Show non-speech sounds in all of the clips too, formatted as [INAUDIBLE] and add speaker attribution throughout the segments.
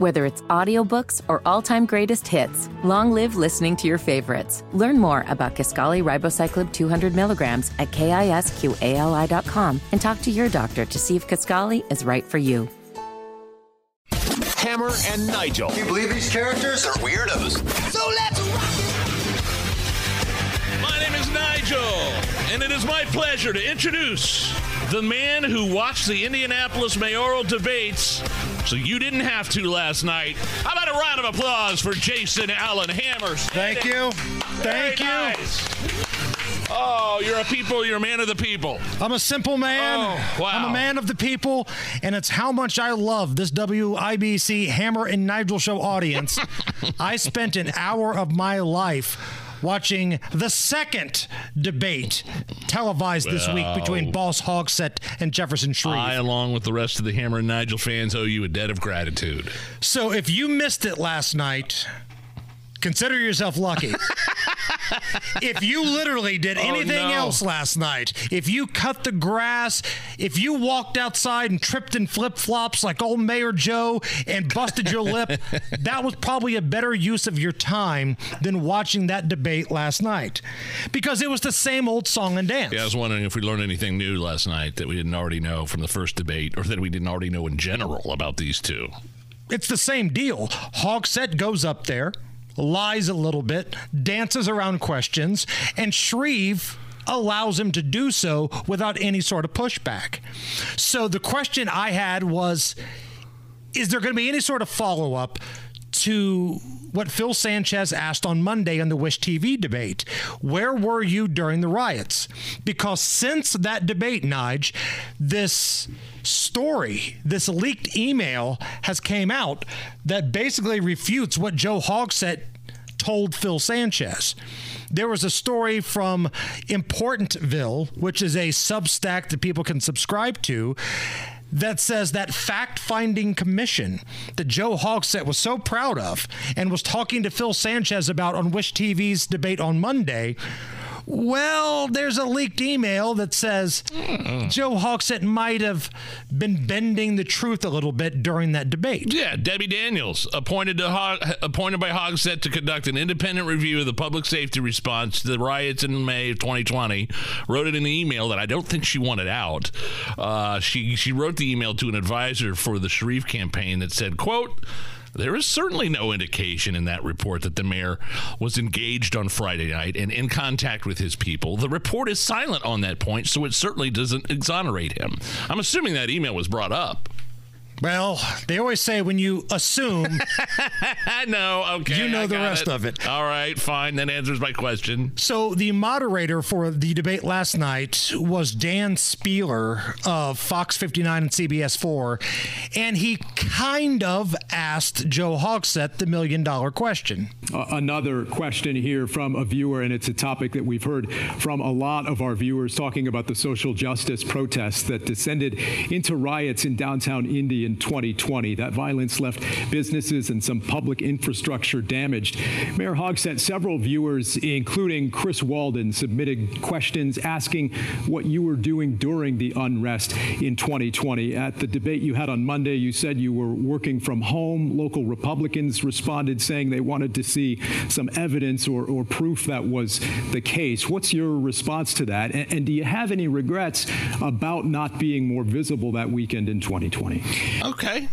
Speaker 1: Whether it's audiobooks or all-time greatest hits, long live listening to your favorites. Learn more about Kisqali Ribociclib 200 milligrams at kisqali.com and talk to your doctor to see if Kisqali is right for you.
Speaker 2: Hammer and Nigel.
Speaker 3: Can you believe these characters are weirdos?
Speaker 4: So let's rock
Speaker 5: My name is Nigel, and it is my pleasure to introduce the man who watched the Indianapolis mayoral debates so you didn't have to last night. How about a round of applause for Jason Allen Hammers?
Speaker 6: Thank you. Thank
Speaker 5: Very
Speaker 6: you.
Speaker 5: nice. Oh, you're a people, you're a man of the people.
Speaker 6: I'm a simple man.
Speaker 5: Oh, wow.
Speaker 6: I'm a man of the people, and it's how much I love this WIBC Hammer and Nigel show audience. [LAUGHS] I spent an hour of my life watching the second debate televised this week between Boss Hogsett and Jefferson Shreve.
Speaker 5: I, along with the rest of the Hammer and Nigel fans, owe you a debt of gratitude.
Speaker 6: So if you missed it last night, consider yourself lucky. [LAUGHS] if you literally did oh, anything
Speaker 5: no.
Speaker 6: else last night, if you cut the grass, if you walked outside and tripped in flip flops like old Mayor Joe and busted your lip, [LAUGHS] that was probably a better use of your time than watching that debate last night. Because it was the same old song and dance.
Speaker 5: Yeah, I was wondering if we learned anything new last night that we didn't already know from the first debate or that we didn't already know in general about these two.
Speaker 6: It's the same deal. Hogsett goes up there, lies a little bit, dances around questions, and Shreve allows him to do so without any sort of pushback. So the question I had was is there going to be any sort of follow up to what Phil Sanchez asked on Monday on the Wish TV debate? Where were you during the riots? Because since that debate, Nige, this story, this leaked email has came out that basically refutes what Joe Hogsett told Phil Sanchez. There was a story from Importantville, which is a substack that people can subscribe to, that says that fact finding commission that Joe Hogsett was so proud of and was talking to Phil Sanchez about on Wish TV's debate on Monday. Well, there's a leaked email that says Joe Hogsett might have been bending the truth a little bit during that debate.
Speaker 5: Yeah, Debbie Daniels, appointed to appointed by Hogsett to conduct an independent review of the public safety response to the riots in May of 2020, wrote it in an email that I don't think she wanted out. Uh, she she wrote the email to an advisor for the Shreve campaign that said, "quote." There is certainly no indication in that report that the mayor was engaged on Friday night and in contact with his people. The report is silent on that point, so it certainly doesn't exonerate him. I'm assuming that email was brought up.
Speaker 6: Well, they always say when you assume, [LAUGHS]
Speaker 5: I know. Okay.
Speaker 6: You know
Speaker 5: I
Speaker 6: the
Speaker 5: got
Speaker 6: rest of it.
Speaker 5: All right. Fine. That answers my question.
Speaker 6: So the moderator for the debate last night was Dan Spehler of Fox 59 and CBS 4, and he kind of asked Joe Hogsett the million dollar question.
Speaker 7: Uh, another question here from a viewer, and it's a topic that we've heard from a lot of our viewers talking about the social justice protests that descended into riots in downtown Indy in 2020. That violence left businesses and some public infrastructure damaged. Mayor Hogsett several viewers, including Chris Walden, submitted questions asking what you were doing during the unrest in 2020. At the debate you had on Monday, you said you were working from home. Local Republicans responded saying they wanted to see some evidence or, or proof that was the case. What's your response to that? And, and do you have any regrets about not being more visible that weekend in 2020?
Speaker 5: Okay.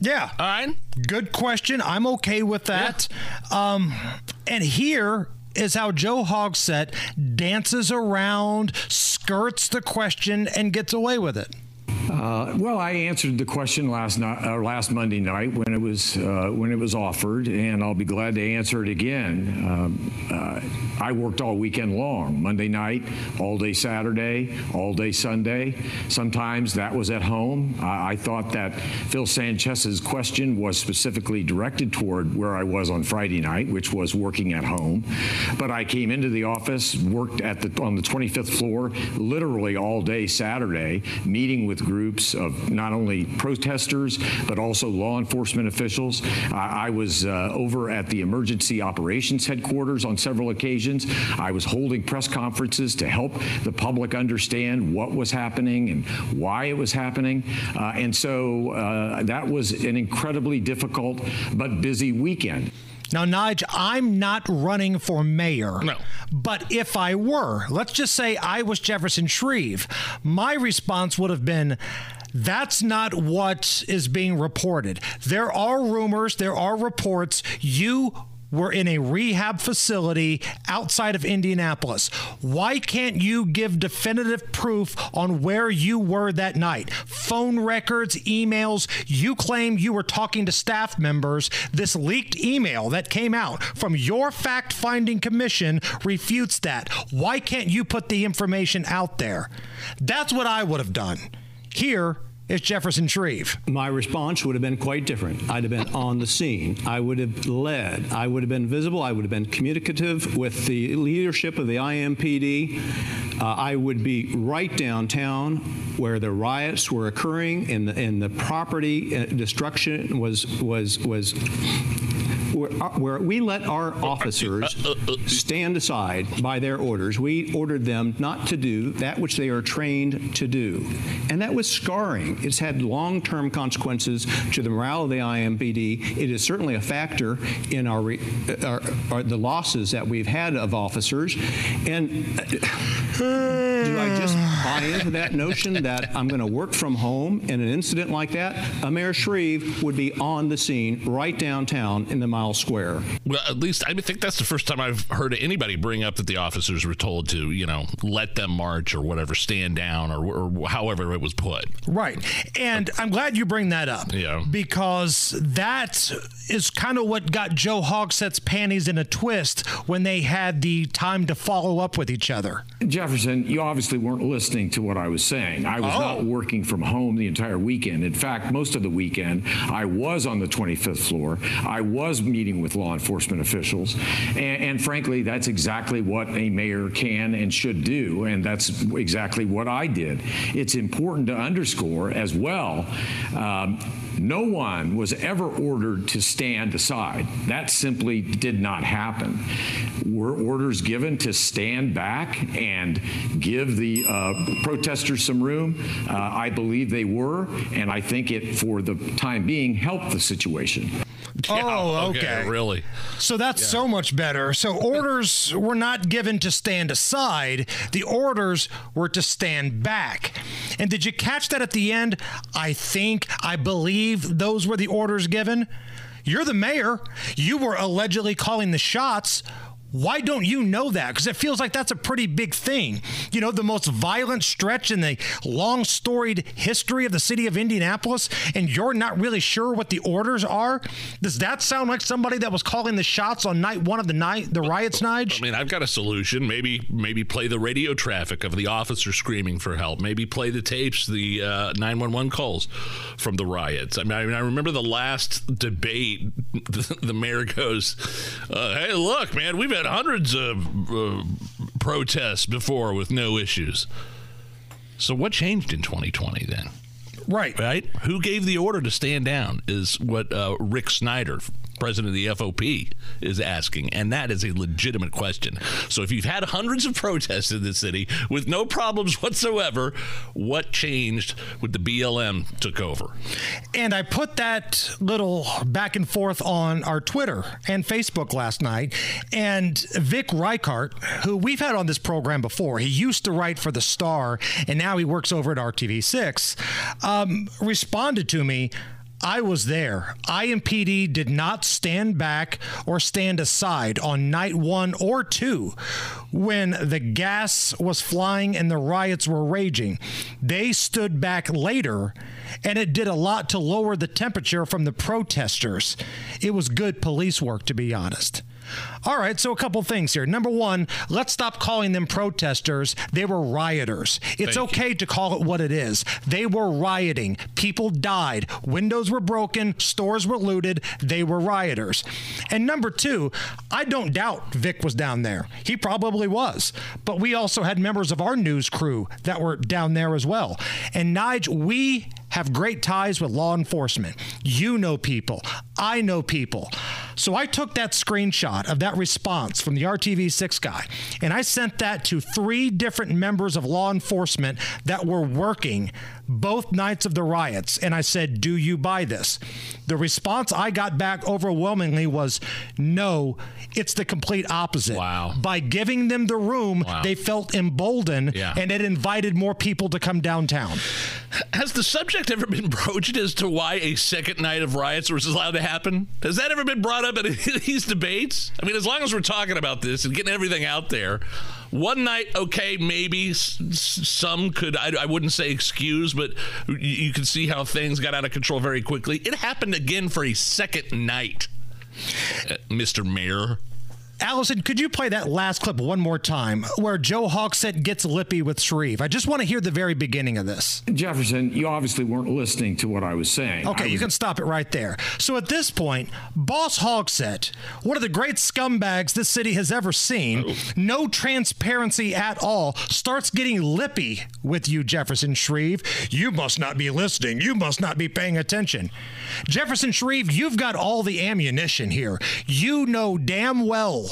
Speaker 6: Yeah.
Speaker 5: All right.
Speaker 6: Good question. I'm okay with that. Um, and here is how Joe Hogsett dances around, skirts the question, and gets away with it.
Speaker 8: Uh, well, I answered the question last night, uh, last Monday night when it was uh, when it was offered, and I'll be glad to answer it again. Um, uh, I worked all weekend long, Monday night, all day Saturday, all day Sunday. Sometimes that was at home. I, I thought that Phil Sanchez's question was specifically directed toward where I was on Friday night, which was working at home. But I came into the office, worked at the on the 25th floor, literally all day Saturday, meeting with groups of not only protesters, but also law enforcement officials. I, I was uh, over at the emergency operations headquarters on several occasions. I was holding press conferences to help the public understand what was happening and why it was happening. Uh, and so uh, that was an incredibly difficult but busy weekend.
Speaker 6: Now, Nige, I'm not running for mayor.
Speaker 5: No.
Speaker 6: But if I were, let's just say I was Jefferson Shreve, my response would have been, that's not what is being reported. There are rumors, there are reports. You were in a rehab facility outside of Indianapolis. Why can't you give definitive proof on where you were that night? Phone records, emails. You claim you were talking to staff members. This leaked email that came out from your fact finding commission refutes that. Why can't you put the information out there? That's what I would have done. Here, is Jefferson Shreve.
Speaker 2: My response would have been quite different. I'd have been on the scene. I would have led. I would have been visible. I would have been communicative with the leadership of the IMPD. Uh, I would be right downtown where the riots were occurring and the, and the property uh, destruction was was was where, uh, where, we let our [LAUGHS] officers stand aside by their orders. We ordered them not to do that which they are trained to do. And that was scarring. It's had long term consequences to the morale of the IMPD. It is certainly a factor in our, uh, our, our the losses that we've had of officers. And uh, do I just buy into that notion that I'm going to work from home in an incident like that? A Mayor Shreve would be on the scene right downtown in the Mile Square.
Speaker 5: Well, at least I think that's the first time I've heard anybody bring up that the officers were told to, you know, let them march or whatever, stand down or, or however it was put.
Speaker 6: Right. And I'm glad you bring that up.
Speaker 5: Yeah.
Speaker 6: Because that is kind of what got Joe Hogsett's panties in a twist when they had the time to follow up with each other.
Speaker 8: Jefferson, you obviously weren't listening to what I was saying. I was oh. not working from home the entire weekend. In fact, most of the weekend, I was on the 25th floor. I was meeting with law enforcement officials. And, and frankly, that's exactly what a mayor can and should do. And that's exactly what I did. It's important to underscore as well. Um, no one was ever ordered to stand aside. That simply did not happen. Were orders given to stand back and give the uh, protesters some room? Uh, I believe they were, and I think it, for the time being, helped the situation. [LAUGHS]
Speaker 6: oh, okay.
Speaker 5: okay. Really?
Speaker 6: So that's yeah. so much better. So orders were not given to stand aside, the orders were to stand back. And did you catch that at the end? I think, I believe those were the orders given. You're the mayor. You were allegedly calling the shots. Why don't you know that? Because it feels like that's a pretty big thing. You know, the most violent stretch in the long storied history of the city of Indianapolis, and you're not really sure what the orders are? Does that sound like somebody that was calling the shots on night one of the night the riots, Nige?
Speaker 5: I mean, I've got a solution. Maybe maybe play the radio traffic of the officer screaming for help. Maybe play the tapes, the uh, 911 calls from the riots. I mean, I, mean, I remember the last debate, the, [LAUGHS] the mayor goes, uh, hey, look, man, we've had had hundreds of uh, protests before with no issues. So what changed in 2020 then?
Speaker 6: Right.
Speaker 5: Right? Who gave the order to stand down is what uh, Rick Snyder president of the FOP is asking, and that is a legitimate question. So if you've had hundreds of protests in the city with no problems whatsoever, what changed when the BLM took over?
Speaker 6: And I put that little back and forth on our Twitter and Facebook last night, and Vic Ryckaert, who we've had on this program before, he used to write for the Star, and now he works over at RTV6, um, responded to me I was there. IMPD did not stand back or stand aside on night one or two when the gas was flying and the riots were raging. They stood back later and it did a lot to lower the temperature from the protesters. It was good police work, to be honest. All right, so a couple things here. Number one, let's stop calling them protesters. They were rioters. It's
Speaker 5: Thank
Speaker 6: okay to call it what it is. They were rioting. People died. Windows were broken. Stores were looted. They were rioters. And number two, I don't doubt Vic was down there. He probably was. But we also had members of our news crew that were down there as well. And Nige, we have great ties with law enforcement. You know people. I know people. So I took that screenshot of that response from the RTV6 guy and I sent that to three different members of law enforcement that were working both nights of the riots. And I said, Do you buy this? The response I got back overwhelmingly was, No, it's the complete opposite.
Speaker 5: Wow.
Speaker 6: By giving them the room,
Speaker 5: Wow.
Speaker 6: they felt emboldened
Speaker 5: Yeah.
Speaker 6: and it invited more people to come downtown.
Speaker 5: Has the subject ever been broached as to why a second night of riots was allowed to happen? Has that ever been brought up in [LAUGHS] these debates? I mean, as long as we're talking about this and getting everything out there, one night, okay, maybe s- some could, I, I wouldn't say excuse, but you, you could see how things got out of control very quickly. It happened again for a second night, uh, Mr. Mayor.
Speaker 6: Allison, could you play that last clip one more time where Joe Hogsett gets lippy with Shreve? I just want to hear the very beginning of this.
Speaker 8: Jefferson, you obviously weren't listening to what I was saying.
Speaker 6: Okay,
Speaker 8: I
Speaker 6: you can stop it right there. So at this point, Boss Hogsett, one of the great scumbags this city has ever seen, oh. no transparency at all, starts getting lippy with you, Jefferson Shreve. You must not be listening. You must not be paying attention. Jefferson Shreve, you've got all the ammunition here. You know damn well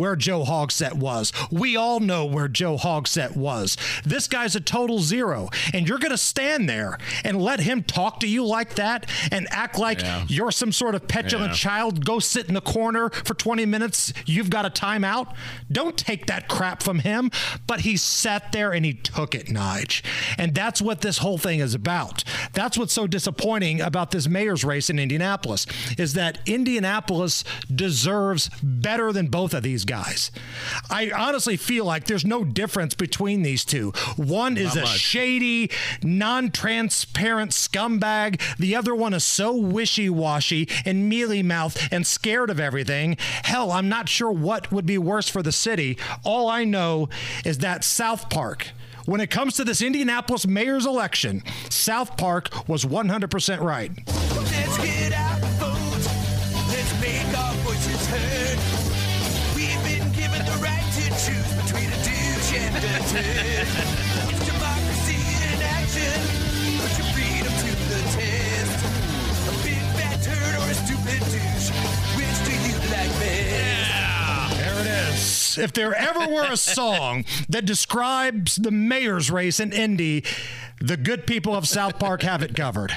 Speaker 6: where Joe Hogsett was. We all know where Joe Hogsett was. This guy's a total zero. And you're going to stand there and let him talk to you like that and act like
Speaker 5: Yeah.
Speaker 6: you're some sort of petulant
Speaker 5: Yeah.
Speaker 6: child. Go sit in the corner for 20 minutes. You've got a timeout. Don't take that crap from him. But he sat there and he took it, Nige. And that's what this whole thing is about. That's what's so disappointing about this mayor's race in Indianapolis is that Indianapolis deserves better than both of these guys. I honestly feel like there's no difference between these two. One is a
Speaker 5: much.
Speaker 6: shady, non-transparent scumbag. The other one is so wishy-washy and mealy-mouthed and scared of everything. Hell, I'm not sure what would be worse for the city. All I know is that South Park. When it comes to this Indianapolis mayor's election, South Park was 100% right.
Speaker 4: It's democracy in action. Put your freedom to the test. A big fat turd or a stupid douche. Which do you like best?
Speaker 6: There it is. If there ever were a song [LAUGHS] that describes the mayor's race in Indy, the good people of South Park have it covered.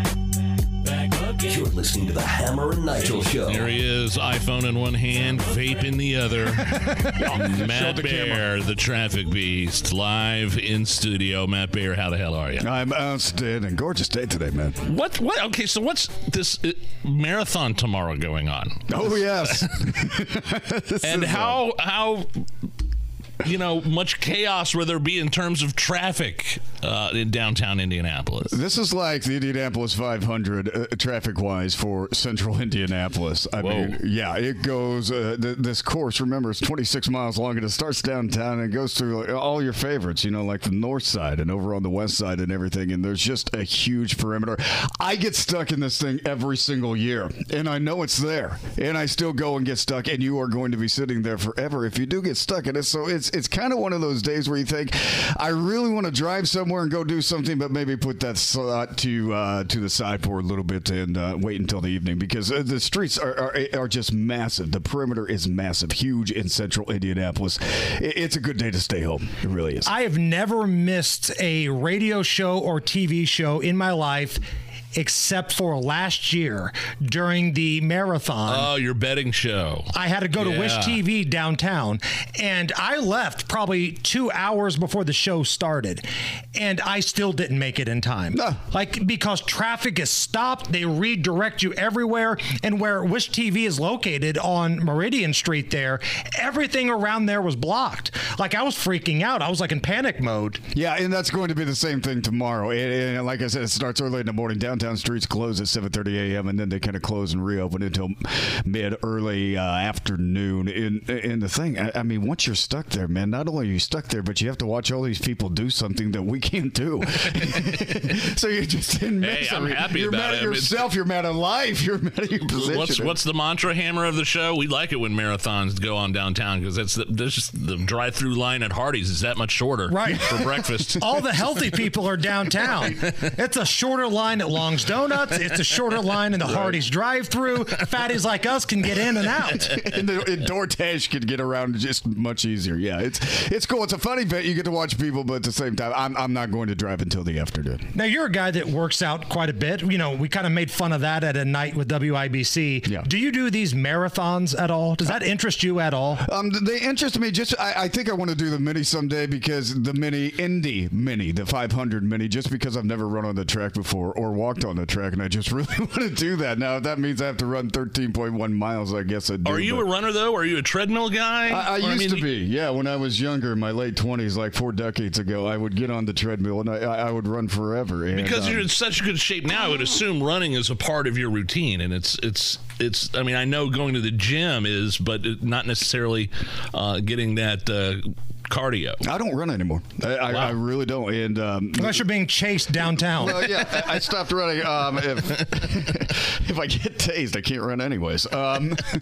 Speaker 9: Back again.
Speaker 3: You're listening to the Hammer and Nigel Show.
Speaker 5: There he is, iPhone in one hand, vape in the other. [LAUGHS] Matt
Speaker 10: the
Speaker 5: Bear, the traffic beast, live in studio. Matt Bear, how the hell are you?
Speaker 10: I'm outstanding. Gorgeous day today, man.
Speaker 5: What? What? Okay, so what's this uh, marathon tomorrow going on?
Speaker 10: Oh yes. [LAUGHS] [LAUGHS]
Speaker 5: And
Speaker 10: is,
Speaker 5: how how you know much chaos will there be in terms of traffic uh, in downtown Indianapolis?
Speaker 10: This is like the Indianapolis 500 uh, traffic-wise for Central [LAUGHS] Indianapolis. I
Speaker 5: Whoa.
Speaker 10: mean, yeah, it goes. Uh, th- this course, remember, it's 26 miles long, and it starts downtown and it goes through like, all your favorites. You know, like the north side and over on the west side and everything. And there's just a huge perimeter. I get stuck in this thing every single year, and I know it's there, and I still go and get stuck. And you are going to be sitting there forever if you do get stuck in it. So it's it's kind of one of those days where you think, I really want to drive somewhere and go do something, but maybe put that slot to uh, to the side for a little bit and uh, wait until the evening because uh, the streets are, are are just massive. The perimeter is massive, huge in central Indianapolis. It's a good day to stay home. It really is.
Speaker 6: I have never missed a radio show or TV show in my life except for last year during the marathon.
Speaker 5: Oh, your betting show.
Speaker 6: I had to go to Wish TV downtown, and I left probably two hours before the show started, and I still didn't make it in time. No. Like because traffic is stopped, they redirect you everywhere, and where Wish TV is located on Meridian Street, there, everything around there was blocked. Like I was freaking out. I was like in panic mode.
Speaker 10: Yeah, and that's going to be the same thing tomorrow. And, and like I said, it starts early in the morning. Downtown streets close at 7:30 a.m. and then they kind of close and reopen until mid early uh, afternoon. And, and the thing, I, I mean, once you're stuck there, man, not only are you stuck there, but you have to watch all these people do something that we [LAUGHS] can't do. [LAUGHS] so you're just in
Speaker 5: Hey, I'm
Speaker 10: misery.
Speaker 5: happy
Speaker 10: you're
Speaker 5: about
Speaker 10: mad
Speaker 5: it.
Speaker 10: at
Speaker 5: I mean,
Speaker 10: yourself. You're mad at life. You're mad at your position.
Speaker 5: What's what's the mantra hammer of the show? We like it when marathons go on downtown because that's the, there's just the drive-through line at Hardee's is that much shorter
Speaker 6: Right.
Speaker 5: for breakfast. [LAUGHS]
Speaker 6: All the healthy people are downtown. It's a shorter line at Long's Donuts. It's a shorter [LAUGHS] line in the Hardee's drive-through. Fatties like us can get in and out. [LAUGHS]
Speaker 10: and, the, and DoorDash could get around just much easier. Yeah, it's it's cool. It's a fun event. You get to watch people, but at the same time, I'm, I'm not going to drive until the afternoon.
Speaker 6: Now you're a guy that works out quite a bit. You know, we kind of made fun of that at a night with WIBC.
Speaker 10: Yeah.
Speaker 6: Do you do these marathons at all? Does that interest you at all?
Speaker 10: Um, they interest me. Just I, I think I want to do the mini someday because the mini Indy mini, the 500 mini, just because I've never run on the track before or walked on the track, and I just [LAUGHS] really want to do that. Now, if that means I have to run 13.1 miles, I guess I do.
Speaker 5: Are you a runner though? Are you a treadmill guy?
Speaker 10: I, I used
Speaker 5: mean,
Speaker 10: to be, yeah. When I was younger, in my late twenties, like four decades ago, I would get on the treadmill and I, I I would run forever. And,
Speaker 5: Because
Speaker 10: um,
Speaker 5: you're in such good shape now, I would assume running is a part of your routine, and it's it's it's. I mean, I know going to the gym is, but not necessarily uh, getting that uh, cardio.
Speaker 10: I don't run anymore. I, I, I really don't. And um,
Speaker 6: Unless you're being chased downtown.
Speaker 10: well, yeah, I I stopped running. Um, if [LAUGHS] if I get tased, I can't run anyways. Um, [LAUGHS]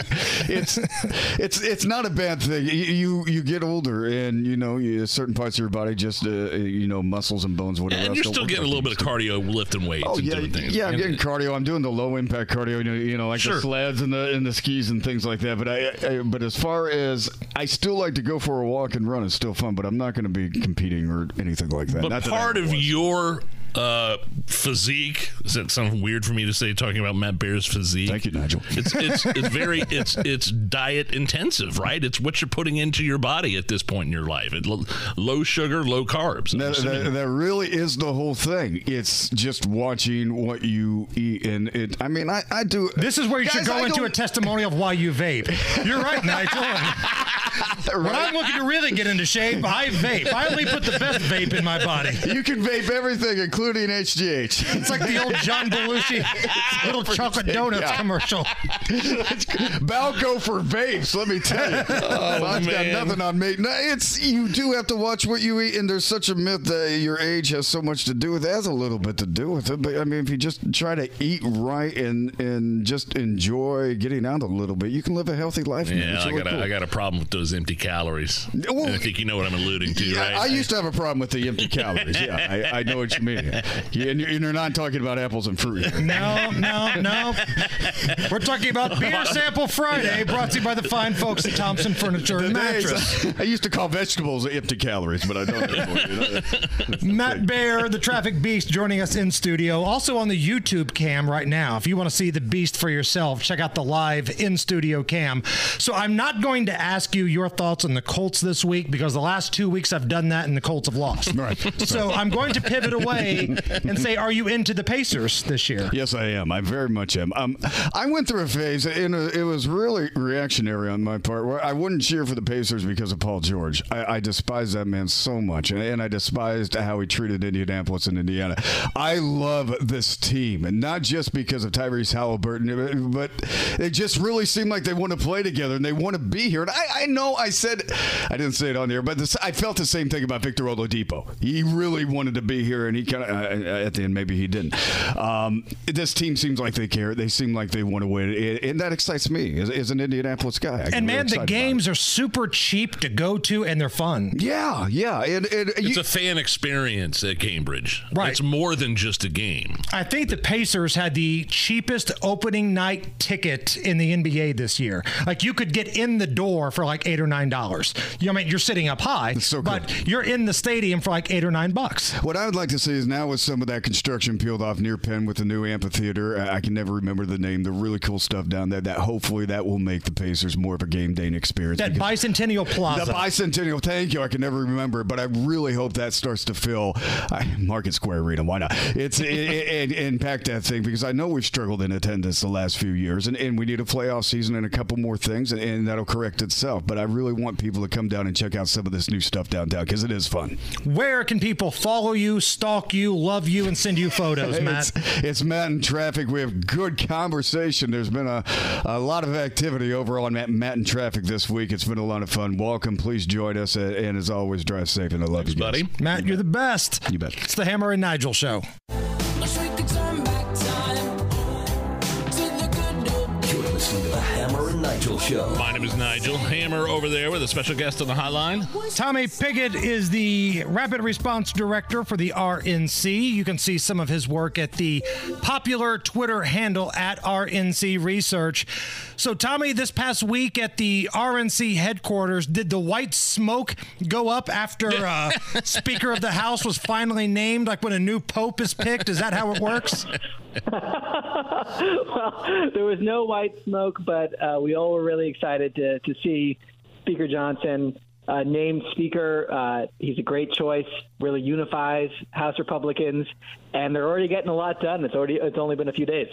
Speaker 10: it's it's it's not a bad thing. You you, you get older, and you know you, certain parts of your body just uh, you know muscles and bones, whatever.
Speaker 5: And
Speaker 10: else
Speaker 5: you're still getting a little bit of cardio, lifting weights
Speaker 10: Oh
Speaker 5: and
Speaker 10: yeah,
Speaker 5: doing things.
Speaker 10: yeah. I'm
Speaker 5: And-
Speaker 10: getting cardio. I'm doing the low impact cardio. You know, you know like
Speaker 5: Sure.
Speaker 10: the sleds and the and the skis and things like that. But I, I, but as far as I still like to go for a walk and run, it's still fun. But I'm not going to be competing or anything like that.
Speaker 5: But
Speaker 10: Not that
Speaker 5: part
Speaker 10: ever
Speaker 5: of
Speaker 10: was.
Speaker 5: your uh, physique is that something weird for me to say talking about Matt Bear's physique?
Speaker 10: Thank you, Nigel.
Speaker 5: It's it's it's very it's it's diet intensive, right? It's what you're putting into your body at this point in your life. It, low sugar, low carbs. I'm
Speaker 10: That, that, that really is the whole thing. It's just watching what you eat, and it. I mean, I, I do.
Speaker 6: This is where you should go
Speaker 10: I
Speaker 6: into a
Speaker 10: don't-
Speaker 6: testimonial of why you vape. You're right, Nigel. [LAUGHS] When I'm looking to really get into shape, I vape. I only put the best vape in my body.
Speaker 10: You can vape everything, including HGH. [LAUGHS]
Speaker 6: It's like the old John Belushi [LAUGHS] little chocolate donuts
Speaker 10: Yeah.
Speaker 6: commercial.
Speaker 10: Balco for vapes, let me tell you. [LAUGHS]
Speaker 6: Oh,
Speaker 10: I've got nothing on me. No, it's you do have to watch what you eat, and there's such a myth that your age has so much to do with it. It has a little bit to do with it, but I mean, if you just try to eat right and and just enjoy getting out a little bit, you can live a healthy life.
Speaker 5: yeah,
Speaker 10: It's
Speaker 5: I got a,
Speaker 10: cool.
Speaker 5: I got a problem with those empty calories.
Speaker 10: Well,
Speaker 5: I think you know what I'm alluding to,
Speaker 10: Yeah,
Speaker 5: right?
Speaker 10: I used to have a problem with the empty calories. Yeah, I, I know what you mean. [LAUGHS] Yeah, and you're and you're not talking about apples and fruit. [LAUGHS]
Speaker 6: No, no, no. We're talking about Beer [LAUGHS] Sample Friday, brought to you by the fine folks at Thompson Furniture and Mattress.
Speaker 10: I used to call vegetables empty calories, but I don't anymore.
Speaker 6: Matt Bear, the traffic beast, joining us in studio. Also on the YouTube cam right now. If you want to see the beast for yourself, check out the live in studio cam. So I'm not going to ask you your thoughts on the Colts this week because the last two weeks I've done that and the Colts have lost.
Speaker 10: Right.
Speaker 6: So I'm going to pivot away and say, are you into the Pacers this year?
Speaker 10: Yes, I am. I very much am. Um, I went through a phase, and it was really reactionary on my part, where I wouldn't cheer for the Pacers because of Paul George. I, I despised that man so much, and, and I despised how he treated Indianapolis and Indiana. I love this team, and not just because of Tyrese Haliburton, but it just really seemed like they want to play together and they want to be here. And I, I know I said, I didn't say it on here, but this, I felt the same thing about Victor Oladipo. He really wanted to be here, and he kind of, uh, at the end, maybe he didn't. Um, this team seems like they care. They seem like they want to win, and, and that excites me as, as an Indianapolis guy. I
Speaker 6: And man,
Speaker 10: really
Speaker 6: the
Speaker 10: excited about it.
Speaker 6: games are super cheap to go to and they're fun.
Speaker 10: Yeah, yeah, and, and
Speaker 5: it's
Speaker 10: you-
Speaker 5: a fan experience at Gainbridge.
Speaker 6: Right.
Speaker 5: It's more than just a game.
Speaker 6: I think the Pacers had the cheapest opening night ticket in the NBA this year. Like you could get in the door for like eight or nine dollars. You know, I mean, you're sitting up high,
Speaker 10: so
Speaker 6: but you're in the stadium for like eight or nine bucks.
Speaker 10: What I would like to see is now now with some of that construction peeled off near Penn with the new amphitheater. I can never remember the name. The really cool stuff down there. That hopefully that will make the Pacers more of a game day experience.
Speaker 6: That Bicentennial Plaza.
Speaker 10: The bicentennial. Thank you. I can never remember, but I really hope that starts to fill I, Market Square Arena. Why not? It's it, it, it, impact that thing because I know we've struggled in attendance the last few years, and, and we need a playoff season and a couple more things, and, and that'll correct itself. But I really want people to come down and check out some of this new stuff downtown because it is fun.
Speaker 6: Where can people follow you, stalk you, love you, and send you photos, Matt?
Speaker 10: It's, it's Matt in traffic. We have good conversation. There's been a, a lot of activity over on Matt, Matt in traffic this week. It's been a lot of fun. Welcome. Please join us. And as always, drive safe. And I love you, guys.
Speaker 5: buddy.
Speaker 6: Matt, you're the best.
Speaker 10: You bet.
Speaker 6: It's the Hammer and Nigel show.
Speaker 3: Nigel Show.
Speaker 5: My name is Nigel Hammer over there with a special guest on the hotline.
Speaker 6: Tommy Pigott is the Rapid Response Director for the RNC. You can see some of his work at the popular Twitter handle at RNC Research. So, Tommy, this past week at the RNC headquarters, did the white smoke go up after uh, [LAUGHS] Speaker of the House was finally named, like when a new pope is picked? Is that how it works? [LAUGHS]
Speaker 11: well, there was no white smoke, but uh, we all were really excited to, to see Speaker Johnson uh, named Speaker. Uh, he's a great choice. Really unifies House Republicans, and they're already getting a lot done. It's already it's only been a few days.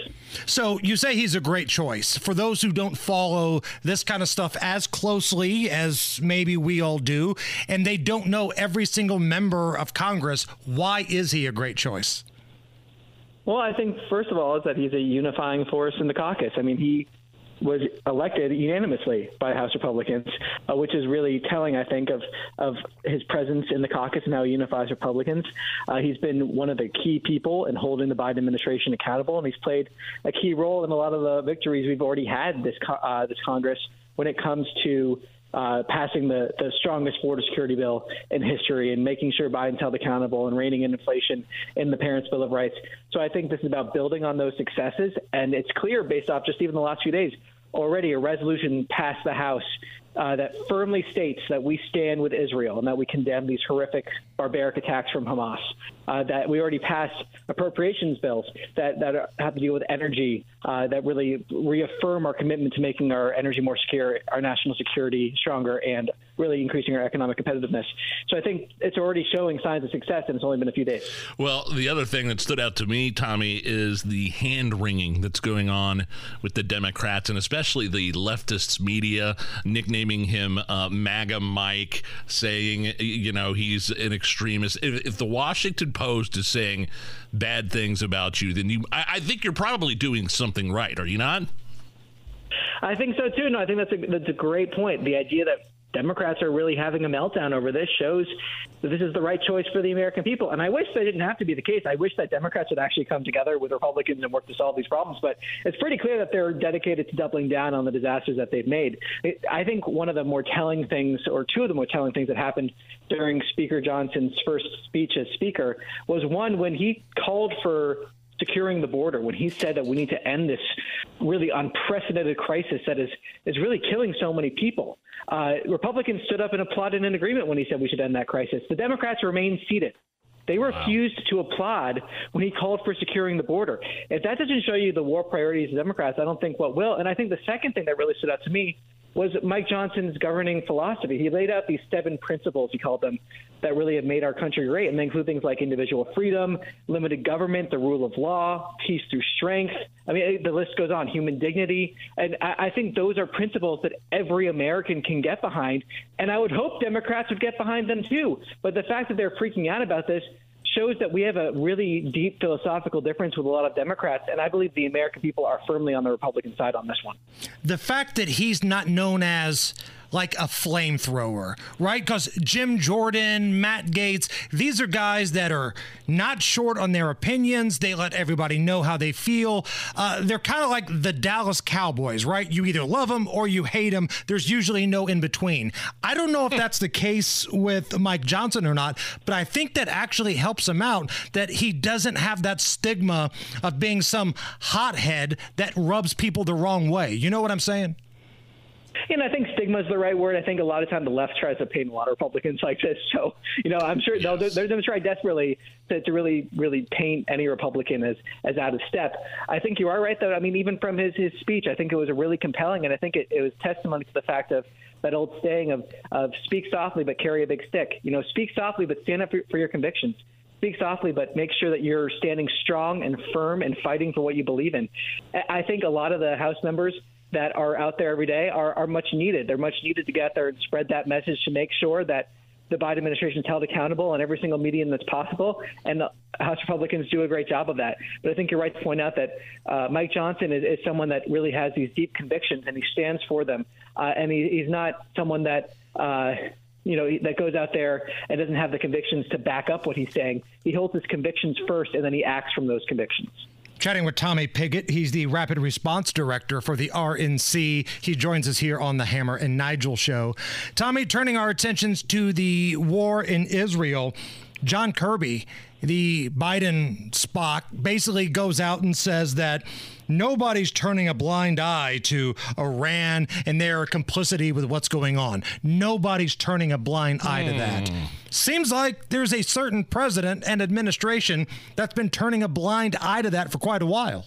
Speaker 6: So you say he's a great choice. For those who don't follow this kind of stuff as closely as maybe we all do, and they don't know every single member of Congress, why is he a great choice?
Speaker 11: Well, I think first of all is that he's a unifying force in the caucus. I mean, he was elected unanimously by House Republicans, uh, which is really telling, I think, of of his presence in the caucus and how he unifies Republicans. Uh, he's been one of the key people in holding the Biden administration accountable, and he's played a key role in a lot of the victories we've already had this uh, this Congress when it comes to uh, passing the, the strongest border security bill in history and making sure Biden's held accountable and reining in inflation in the Parents' Bill of Rights. So I think this is about building on those successes. And it's clear based off just even the last few days, already a resolution passed the House uh, that firmly states that we stand with Israel and that we condemn these horrific, barbaric attacks from Hamas. Uh, that we already passed appropriations bills that, that are, have to deal with energy, uh, that really reaffirm our commitment to making our energy more secure, our national security stronger, and really increasing our economic competitiveness. So I think it's already showing signs of success, and it's only been a few days.
Speaker 5: Well, the other thing that stood out to me, Tommy, is the hand wringing that's going on with the Democrats and especially the leftists media nicknaming him uh, MAGA Mike, saying, you know, he's an extremist. If, if the Washington Post to saying bad things about you, then you, I, I think you're probably doing something right, are you not?
Speaker 11: I think so too. No, I think that's a that's a great point. The idea that Democrats are really having a meltdown over this shows that this is the right choice for the American people. And I wish that didn't have to be the case. I wish that Democrats would actually come together with Republicans and work to solve these problems. But it's pretty clear that they're dedicated to doubling down on the disasters that they've made. I think one of the more telling things, or two of the more telling things that happened during Speaker Johnson's first speech as Speaker, was one when he called for securing the border when he said that we need to end this really unprecedented crisis that is is really killing so many people. Uh, Republicans stood up and applauded an agreement when he said we should end that crisis. The Democrats remained seated. They refused to applaud when he called for securing the border. If that doesn't show you the war priorities of Democrats, I don't think what will. And I think the second thing that really stood out to me was Mike Johnson's governing philosophy. He laid out these seven principles, he called them, that really have made our country great. And they include things like individual freedom, limited government, the rule of law, peace through strength. I mean, the list goes on, human dignity. And I, I think those are principles that every American can get behind. And I would hope Democrats would get behind them too. But the fact that they're freaking out about this shows that we have a really deep philosophical difference with a lot of Democrats, and I believe the American people are firmly on the Republican side on this one.
Speaker 6: The fact that he's not known as like a flamethrower, right? Because Jim Jordan, Matt Gaetz, these are guys that are not short on their opinions. They let everybody know how they feel. Uh, they're kind of like the Dallas Cowboys, right? You either love them or you hate them. There's usually no in between. I don't know if that's the case with Mike Johnson or not, but I think that actually helps him out that he doesn't have that stigma of being some hothead that rubs people the wrong way. You know what I'm saying?
Speaker 11: And I think stigma is the right word. I think a lot of time the left tries to paint a lot of Republicans like this. So, you know, I'm sure they'll, they're going to try desperately to, to really, really paint any Republican as, as out of step. I think you are right, though. I mean, even from his, his speech, I think it was a really compelling, and I think it, it was testimony to the fact of that old saying of, of speak softly but carry a big stick. You know, speak softly but stand up for, for your convictions speak softly, but make sure that you're standing strong and firm and fighting for what you believe in. I think a lot of the House members that are out there every day are, are much needed. They're much needed to get there and spread that message to make sure that the Biden administration is held accountable on every single medium that's possible, and the House Republicans do a great job of that. But I think you're right to point out that uh, Mike Johnson is, is, someone that really has these deep convictions, and he stands for them. Uh, and he, he's not someone that. Uh, you know, that goes out there and doesn't have the convictions to back up what he's saying. He holds his convictions first, and then he acts from those convictions.
Speaker 6: Chatting with Tommy Pigott. He's the Rapid Response Director for the RNC. He joins us here on the Hammer and Nigel show. Tommy, turning our attentions to the war in Israel, John Kirby, the Biden Spock, basically goes out and says that nobody's turning a blind eye to Iran and their complicity with what's going on. Nobody's turning a blind eye to that.
Speaker 5: Hmm.
Speaker 6: Seems like there's a certain president and administration that's been turning a blind eye to that for quite a while.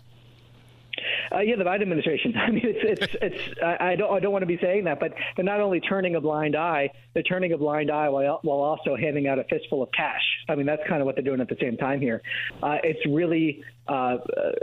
Speaker 11: Uh, yeah, the Biden administration. [LAUGHS] I mean, it's it's it's. I, don't I don't want to be saying that, but they're not only turning a blind eye, they're turning a blind eye while while also handing out a fistful of cash. I mean, that's kind of what they're doing at the same time here. Uh, it's really uh,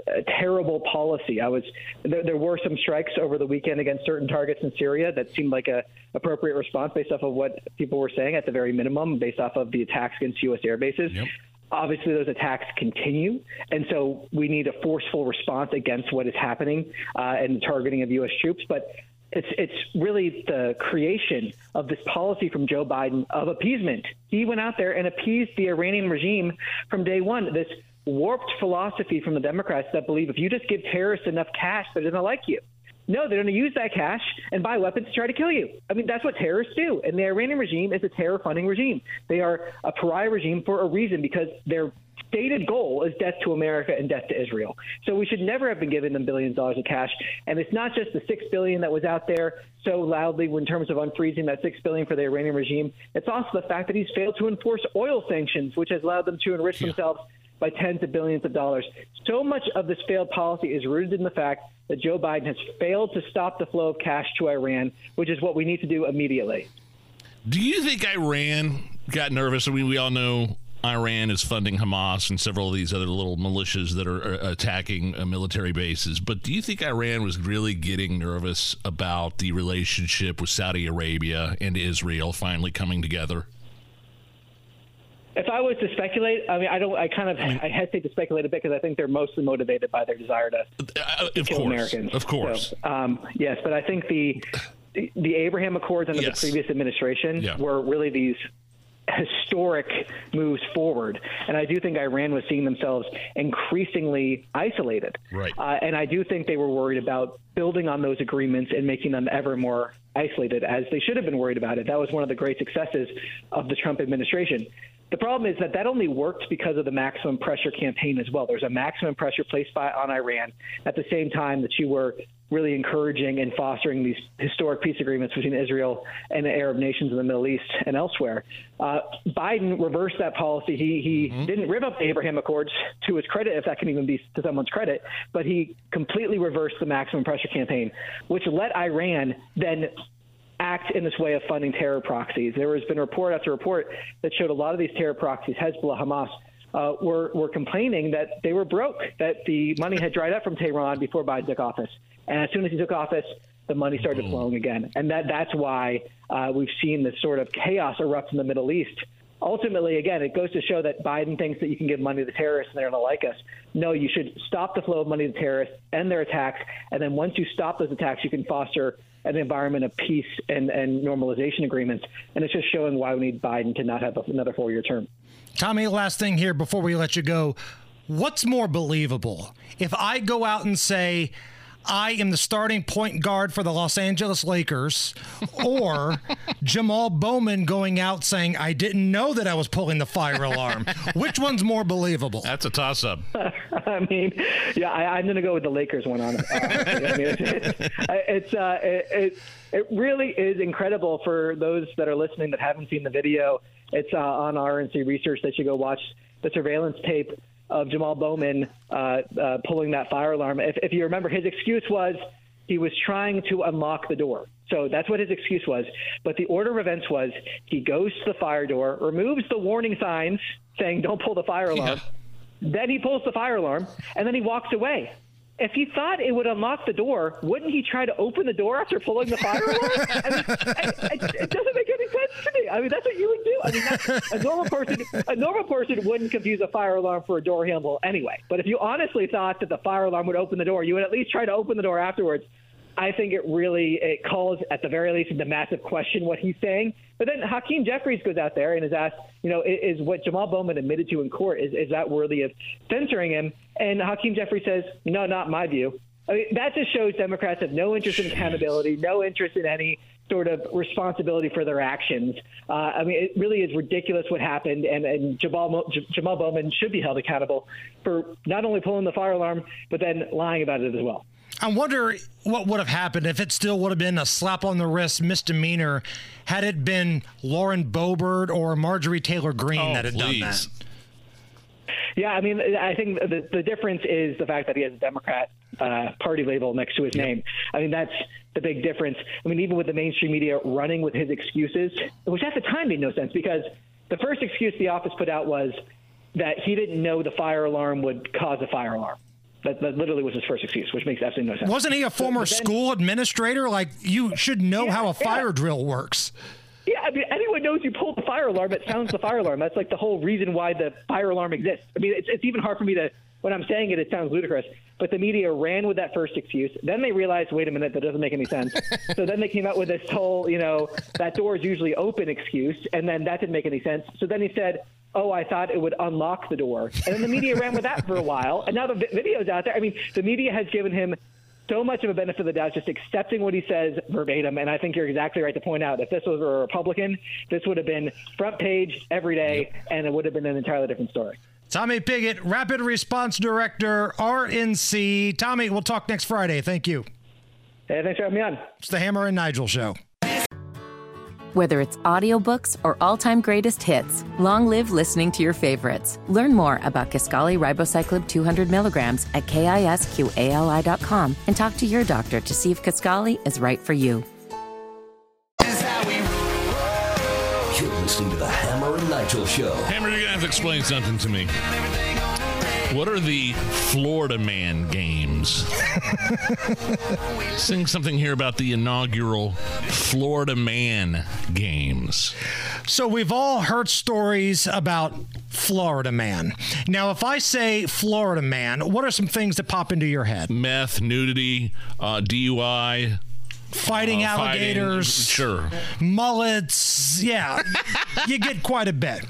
Speaker 11: a terrible policy. I was there, there were some strikes over the weekend against certain targets in Syria that seemed like a appropriate response based off of what people were saying at the very minimum, based off of the attacks against U.S. air bases.
Speaker 5: Yep.
Speaker 11: Obviously, those attacks continue, and so we need a forceful response against what is happening uh, and the targeting of U.S. troops. But it's it's really the creation of this policy from Joe Biden of appeasement. He went out there and appeased the Iranian regime from day one. This warped philosophy from the Democrats that believe if you just give terrorists enough cash, they're going to like you. No, they're going to use that cash and buy weapons to try to kill you. I mean, that's what terrorists do. And the Iranian regime is a terror funding regime. They are a pariah regime for a reason because their stated goal is death to America and death to Israel. So we should never have been giving them billions of dollars of cash. And it's not just the six billion that was out there so loudly in terms of unfreezing that six billion for the Iranian regime. It's also the fact that he's failed to enforce oil sanctions, which has allowed them to enrich yeah. themselves by tens of billions of dollars. So much of this failed policy is rooted in the fact that Joe Biden has failed to stop the flow of cash to Iran, which is what we need to do immediately.
Speaker 5: Do you think Iran got nervous? I mean, we all know Iran is funding Hamas and several of these other little militias that are attacking uh, military bases. But do you think Iran was really getting nervous about the relationship with Saudi Arabia and Israel finally coming together?
Speaker 11: If I was to speculate, I mean, I don't. I kind of I hesitate to speculate a bit because I think they're mostly motivated by their desire to,
Speaker 5: uh,
Speaker 11: to kill
Speaker 5: course,
Speaker 11: Americans.
Speaker 5: Of course,
Speaker 11: so, um, yes, but I think the the Abraham Accords under
Speaker 5: yes.
Speaker 11: the previous administration
Speaker 5: yeah.
Speaker 11: were really these historic moves forward. And I do think Iran was seeing themselves increasingly isolated.
Speaker 5: Right.
Speaker 11: Uh, and I do think they were worried about building on those agreements and making them ever more isolated, as they should have been worried about it. That was one of the great successes of the Trump administration. The problem is that that only worked because of the maximum pressure campaign as well. There's a maximum pressure placed by on Iran at the same time that you were really encouraging and fostering these historic peace agreements between Israel and the Arab nations in the Middle East and elsewhere. Uh, Biden reversed that policy. He he mm-hmm. didn't rip up the Abraham Accords to his credit, if that can even be to someone's credit, but he completely reversed the maximum pressure campaign, which let Iran then act in this way of funding terror proxies. There has been report after report that showed a lot of these terror proxies, Hezbollah, Hamas, uh, were, were complaining that they were broke, that the money had dried up from Tehran before Biden took office. And as soon as he took office, the money started mm. flowing again. And that, that's why uh, we've seen this sort of chaos erupt in the Middle East. Ultimately, again, it goes to show that Biden thinks that you can give money to the terrorists and they're going to like us. No, you should stop the flow of money to terrorists and their attacks. And then once you stop those attacks, you can foster an environment of peace and, and normalization agreements. And it's just showing why we need Biden to not have another four year term.
Speaker 6: Tommy, last thing here before we let you go. What's more believable? If I go out and say, I am the starting point guard for the Los Angeles Lakers, or [LAUGHS] Jamal Bowman going out saying, I didn't know that I was pulling the fire alarm. [LAUGHS] Which one's more believable?
Speaker 5: That's a toss up. [LAUGHS]
Speaker 11: I mean, yeah, I, I'm going to go with the Lakers one on it. Uh, I mean, it's it's, it's, uh, it, it it really is incredible for those that are listening that haven't seen the video. It's uh, on RNC Research that you go watch the surveillance tape of Jamal Bowman uh, uh, pulling that fire alarm. If, if you remember, his excuse was he was trying to unlock the door. So that's what his excuse was. But the order of events was he goes to the fire door, removes the warning signs saying "Don't pull the fire alarm." Then he pulls the fire alarm, and then he walks away. If he thought it would unlock the door, wouldn't he try to open the door after pulling the fire alarm? I mean, [LAUGHS] I, I, it doesn't sense to me. I mean, that's what you would do. I mean, that's, a normal person, a normal person wouldn't confuse a fire alarm for a door handle anyway. But if you honestly thought that the fire alarm would open the door, you would at least try to open the door afterwards. I think it really it calls at the very least into massive question what he's saying. But then Hakeem Jeffries goes out there and is asked, you know, is, is what Jamal Bowman admitted to in court is is that worthy of censoring him? And Hakeem Jeffries says, no, not my view. I mean, that just shows Democrats have no interest in accountability, no interest in any sort of responsibility for their actions. Uh, I mean, it really is ridiculous what happened, and, and Jamal, Jamal Bowman should be held accountable for not only pulling the fire alarm, but then lying about it as well.
Speaker 6: I wonder what would have happened if it still would have been a slap on the wrist misdemeanor had it been Lauren Boebert or Marjorie Taylor Greene
Speaker 5: Oh,
Speaker 6: that had done that.
Speaker 11: Yeah, I mean, I think the, the difference is the fact that he has a Democrat uh, party label next to his name. I mean, that's the big difference. I mean, even with the mainstream media running with his excuses, which at the time made no sense because the first excuse the office put out was that he didn't know the fire alarm would cause a fire alarm. That, that literally was his first excuse, which makes absolutely no sense.
Speaker 6: Wasn't he a former
Speaker 11: but then-
Speaker 6: school administrator? Like, you should know how a fire drill works.
Speaker 11: Yeah, I mean, anyone knows you pull the fire alarm, it sounds the fire alarm. That's like the whole reason why the fire alarm exists. I mean, it's, it's even hard for me to, when I'm saying it, it sounds ludicrous. But the media ran with that first excuse. Then they realized, wait a minute, that doesn't make any sense. [LAUGHS] so then they came out with this whole, you know, that door is usually open excuse. And then that didn't make any sense. So then he said, oh, I thought it would unlock the door. And then the media ran with that for a while. And now the vi- video's out there. I mean, the media has given him so much of a benefit of the doubt, just accepting what he says verbatim. And I think you're exactly right to point out if this was a Republican, this would have been front page every day, and it would have been an entirely different story.
Speaker 6: Tommy Pigott, Rapid Response Director, RNC. Tommy, we'll talk next Friday. Thank you.
Speaker 11: Hey, thanks for having me on.
Speaker 6: It's the Hammer and Nigel Show.
Speaker 1: Whether it's audiobooks or all-time greatest hits, long live listening to your favorites. Learn more about Kisqali Ribociclib 200 milligrams at kisqali.com and talk to your doctor to see if Kisqali is right for you.
Speaker 3: You're listening to the Hammer and Nigel Show.
Speaker 5: Hammer, you're gonna have to explain something to me. What are the Florida Man games? [LAUGHS] Sing something here about the inaugural Florida Man games.
Speaker 6: So we've all heard stories about Florida Man. Now, if I say Florida Man, what are some things that pop into your head?
Speaker 5: Meth, nudity, uh, DUI,
Speaker 6: Fighting
Speaker 5: uh,
Speaker 6: alligators,
Speaker 5: Sure.
Speaker 6: mullets. Yeah, [LAUGHS] you get quite a bit.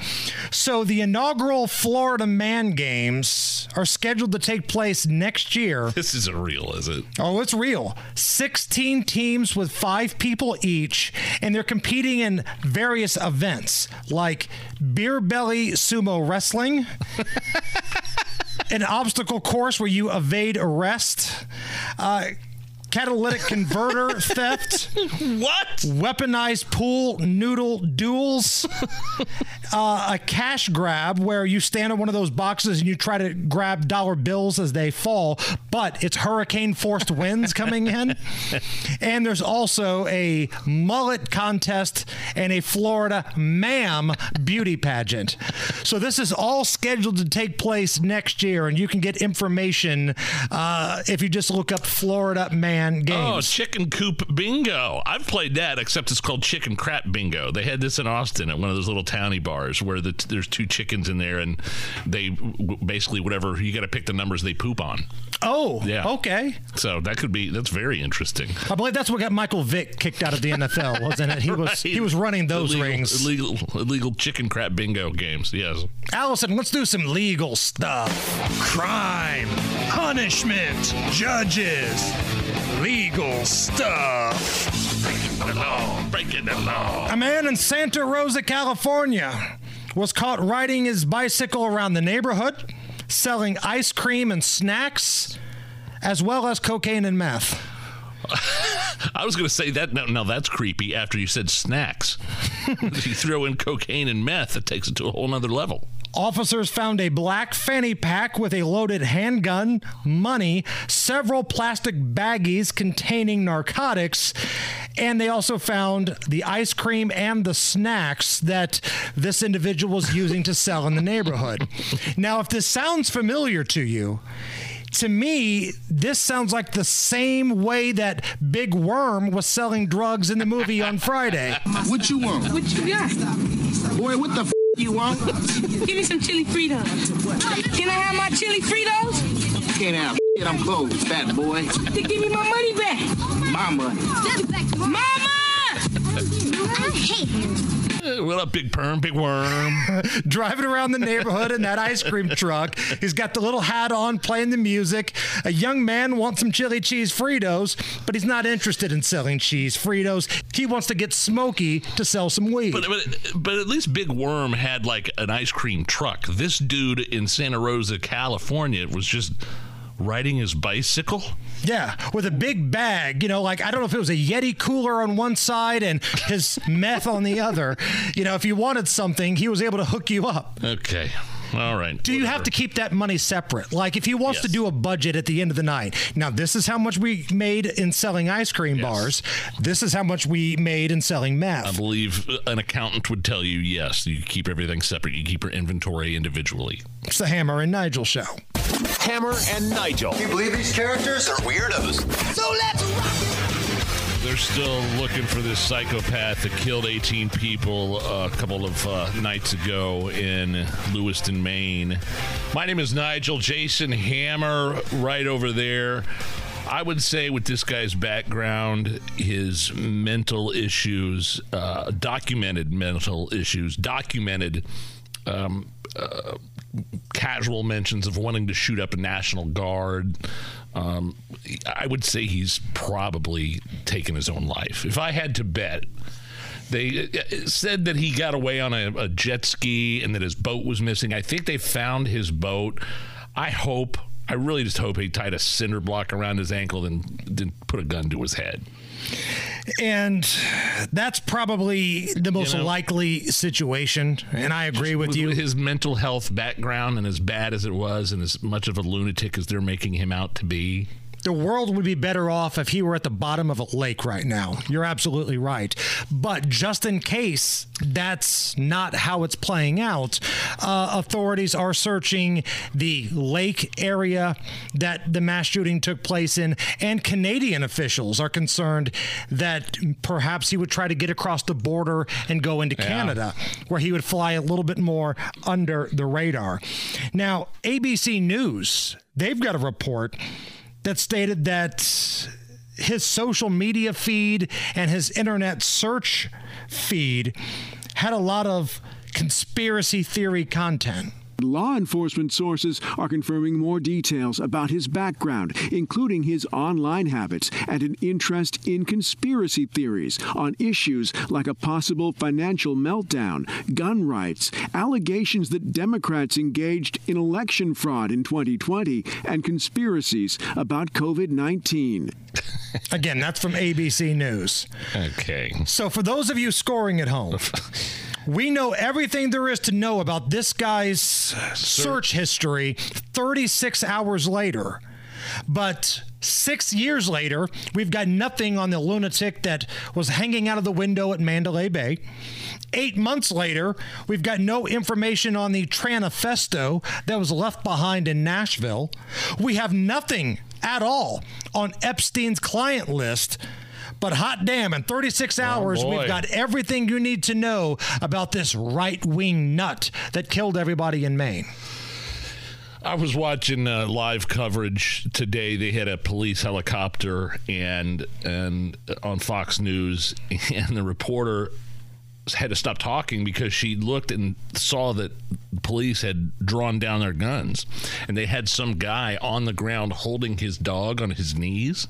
Speaker 6: So the inaugural Florida Man Games are scheduled to take place next year.
Speaker 5: This isn't real, is it?
Speaker 6: Oh, it's real. 16 teams with five people each, and they're competing in various events like beer belly sumo wrestling, [LAUGHS] an obstacle course where you evade arrest. Uh, Catalytic converter [LAUGHS] theft.
Speaker 5: What?
Speaker 6: Weaponized pool noodle duels. [LAUGHS] uh, a cash grab where you stand on one of those boxes and you try to grab dollar bills as they fall, but it's hurricane forced winds coming in. [LAUGHS] And there's also a mullet contest and a Florida ma'am beauty pageant. So this is all scheduled to take place next year, and you can get information uh, if you just look up Florida Man
Speaker 5: Oh, chicken coop bingo. I've played that, except it's called chicken crap bingo. They had this in Austin at one of those little towny bars where the, there's two chickens in there, and they w- basically whatever you got to pick the numbers they poop on.
Speaker 6: oh,
Speaker 5: Yeah.
Speaker 6: okay.
Speaker 5: So that could be that's very interesting.
Speaker 6: I believe that's what got Michael Vick kicked out of the NFL, wasn't it? He was [LAUGHS] he was running those
Speaker 5: illegal,
Speaker 6: rings.
Speaker 5: Illegal, illegal chicken crap bingo games. Yes.
Speaker 6: Allison, let's do some legal stuff. Crime. punishment, judges, legal stuff.
Speaker 5: Breaking the law, breaking the law.
Speaker 6: A man in Santa Rosa, California was caught riding his bicycle around the neighborhood, selling ice cream and snacks, as well as cocaine and meth. [LAUGHS]
Speaker 5: I was going to say that. Now, now that's creepy. After you said snacks, [LAUGHS] you throw in cocaine and meth, it takes it to a whole other level.
Speaker 6: Officers found a black fanny pack with a loaded handgun, money, several plastic baggies containing narcotics, and they also found the ice cream and the snacks that this individual was using to sell in the neighborhood. Now, if this sounds familiar to you, to me, this sounds like the same way that Big Worm was selling drugs in the movie on Friday.
Speaker 12: What you want?
Speaker 13: What you got?
Speaker 12: Boy, what the f- you want?
Speaker 13: Give me some chili Fritos. Can I have my chili Fritos?
Speaker 12: Can't have shit, I'm closed, fat boy.
Speaker 13: Then give me my money back.
Speaker 12: My money.
Speaker 5: What up, big perm, big worm? [LAUGHS]
Speaker 6: driving around the neighborhood in that ice cream truck. He's got the little hat on, playing the music. A young man wants some chili cheese Fritos, but he's not interested in selling cheese Fritos. He wants to get Smokey to sell some weed.
Speaker 5: But, but but at least Big Worm had like an ice cream truck. This dude in Santa Rosa, California, was just riding his bicycle.
Speaker 6: Yeah, with a big bag, you know, like I don't know if it was a Yeti cooler on one side and his [LAUGHS] meth on the other. You know, if you wanted something, he was able to hook you up.
Speaker 5: Okay, all right.
Speaker 6: Do you have to keep that money separate? Like if he wants to do a budget at the end of the night. Now, this is how much we made in selling ice cream bars. This is how much we made in selling
Speaker 5: maps.
Speaker 6: I
Speaker 5: believe an accountant would tell you yes. You keep everything separate. You keep your inventory individually.
Speaker 6: It's the Hammer and Nigel show.
Speaker 3: Hammer and Nigel.
Speaker 14: You believe these characters are weirdos?
Speaker 4: So let's rock
Speaker 5: They're still looking for this psychopath that killed 18 people a couple of uh, nights ago in Lewiston, Maine. My name is Nigel. Jason Hammer, right over there. I would say, with this guy's background, his mental issues, uh, documented mental issues, documented um, uh, casual mentions of wanting to shoot up a National Guard. Um, I would say he's probably taken his own life. If I had to bet, they uh, said that he got away on a, a jet ski and that his boat was missing. I think they found his boat. I hope, I really just hope he tied a cinder block around his ankle and then put a gun to his head.
Speaker 6: And that's probably the most
Speaker 5: know-
Speaker 6: likely situation. And I agree with you.
Speaker 5: His mental health background and as bad as it was, and as much of a lunatic as they're making him out to be.
Speaker 6: The world would be better off if he were at the bottom of a lake right now. You're absolutely right. But just in case that's not how it's playing out, uh, authorities are searching the lake area that the mass shooting took place in, and Canadian officials are concerned that perhaps he would try to get across the border and go into Canada, where he would fly a little bit more under the radar. Now, ABC News, they've got a report that stated that his social media feed and his internet search feed had a lot of conspiracy theory content.
Speaker 15: Law enforcement sources are confirming more details about his background, including his online habits and an interest in conspiracy theories on issues like a possible financial meltdown, gun rights, allegations that Democrats engaged in election fraud in 2020, and conspiracies about COVID 19.
Speaker 6: Again, that's from ABC News.
Speaker 5: Okay.
Speaker 6: So, for those of you scoring at home, we know everything there is to know about this guy's search history 36 hours later. But six years later, we've got nothing on the lunatic that was hanging out of the window at Mandalay Bay. Eight months later, we've got no information on the Tranifesto that was left behind in Nashville. We have nothing at all on Epstein's client list. But hot damn, in 36 hours,
Speaker 5: boy.
Speaker 6: we've got everything you need to know about this right wing nut that killed everybody in Maine.
Speaker 5: I was watching uh, live coverage today. They had a police helicopter and and uh, on Fox News, [LAUGHS] and the reporter had to stop talking because she looked and saw that police had drawn down their guns and they had some guy on the ground holding his dog on his knees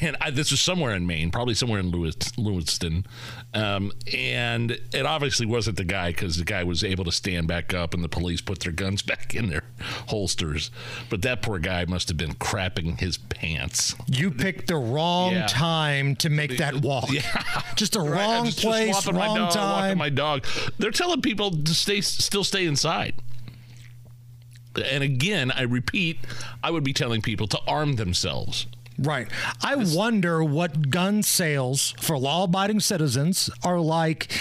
Speaker 5: and I, this was somewhere in Maine, probably somewhere in Lewis, Lewiston, um, and it obviously wasn't the guy because the guy was able to stand back up, and the police put their guns [LAUGHS] back in their holsters. But that poor guy must have been crapping his pants.
Speaker 6: You picked the wrong
Speaker 5: Yeah.
Speaker 6: time to make that walk.
Speaker 5: Yeah,
Speaker 6: Just a
Speaker 5: Right,
Speaker 6: wrong
Speaker 5: just- just
Speaker 6: place,
Speaker 5: my
Speaker 6: wrong
Speaker 5: dog,
Speaker 6: time.
Speaker 5: my dog. They're telling people to stay, still stay inside. And again, I repeat, I would be telling people to arm themselves.
Speaker 6: Right. I wonder what gun sales for law abiding citizens are like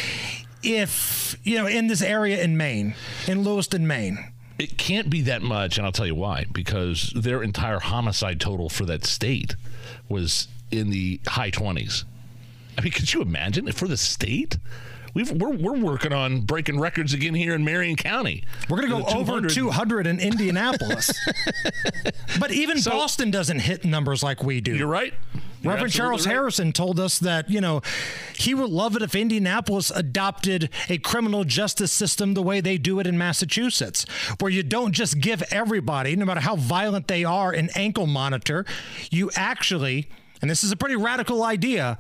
Speaker 6: if, you know, in this area in Maine, in Lewiston, Maine.
Speaker 5: It can't be that much, and I'll tell you why. Because their entire homicide total for that state was in the high 20s. I mean, could you imagine for the state? We've, we're, we're working on breaking records again here in Marion County.
Speaker 6: We're going to go
Speaker 5: The
Speaker 6: over
Speaker 5: 200
Speaker 6: 200 in Indianapolis. [LAUGHS] but even Boston doesn't hit numbers like we do.
Speaker 5: You're right. You're
Speaker 6: Reverend Charles
Speaker 5: right.
Speaker 6: Harrison told us that, you know, he would love it if Indianapolis adopted a criminal justice system the way they do it in Massachusetts, where you don't just give everybody, no matter how violent they are, an ankle monitor. You actually, and this is a pretty radical idea,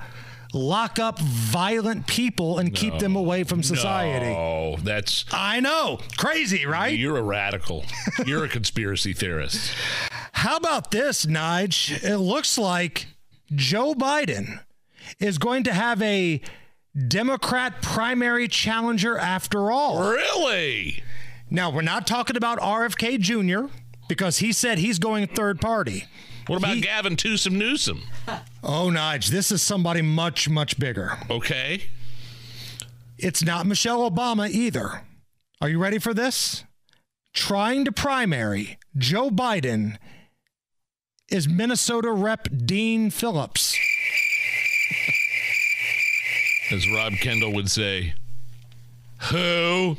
Speaker 6: lock up violent people and keep them away from society.
Speaker 5: No, that's.
Speaker 6: I know. Crazy, right?
Speaker 5: You're a radical. You're a conspiracy theorist. [LAUGHS]
Speaker 6: How about this, Nige? It looks like Joe Biden is going to have a Democrat primary challenger after all.
Speaker 5: Really?
Speaker 6: Now, we're not talking about RFK Jr. because he said he's going third party.
Speaker 5: What about Gavin Newsom Newsom?
Speaker 6: Oh, Nige, this is somebody much, much bigger.
Speaker 5: Okay.
Speaker 6: It's not Michelle Obama either. Are you ready for this? Trying to primary Joe Biden is Minnesota Rep Dean Phillips.
Speaker 5: As Rob Kendall would say, who?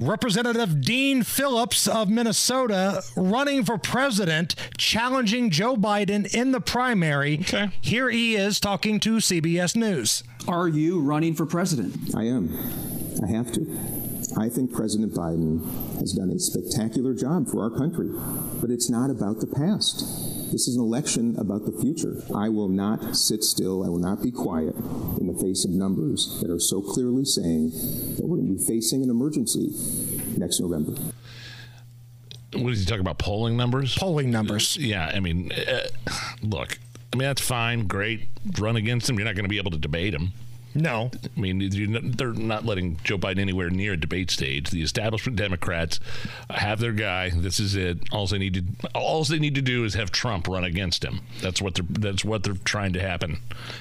Speaker 6: Representative Dean Phillips of Minnesota running for president, challenging Joe Biden in the primary. Okay. Here he is talking to CBS News.
Speaker 16: Are you running for president?
Speaker 17: I am. I have to. I think President Biden has done a spectacular job for our country, but it's not about the past. This is an election about the future. I will not sit still. I will not be quiet in the face of numbers that are so clearly saying that we're going to be facing an emergency next November.
Speaker 5: What is he talking about? Polling numbers?
Speaker 6: Polling numbers.
Speaker 5: Yeah, I mean, uh, look, I mean, that's fine. Great. Run against him. You're not going to be able to debate him.
Speaker 6: No.
Speaker 5: I mean, they're not letting Joe Biden anywhere near a debate stage. The establishment Democrats have their guy. This is it. All they need to all they need to do is have Trump run against him. That's what they're that's what they're trying to happen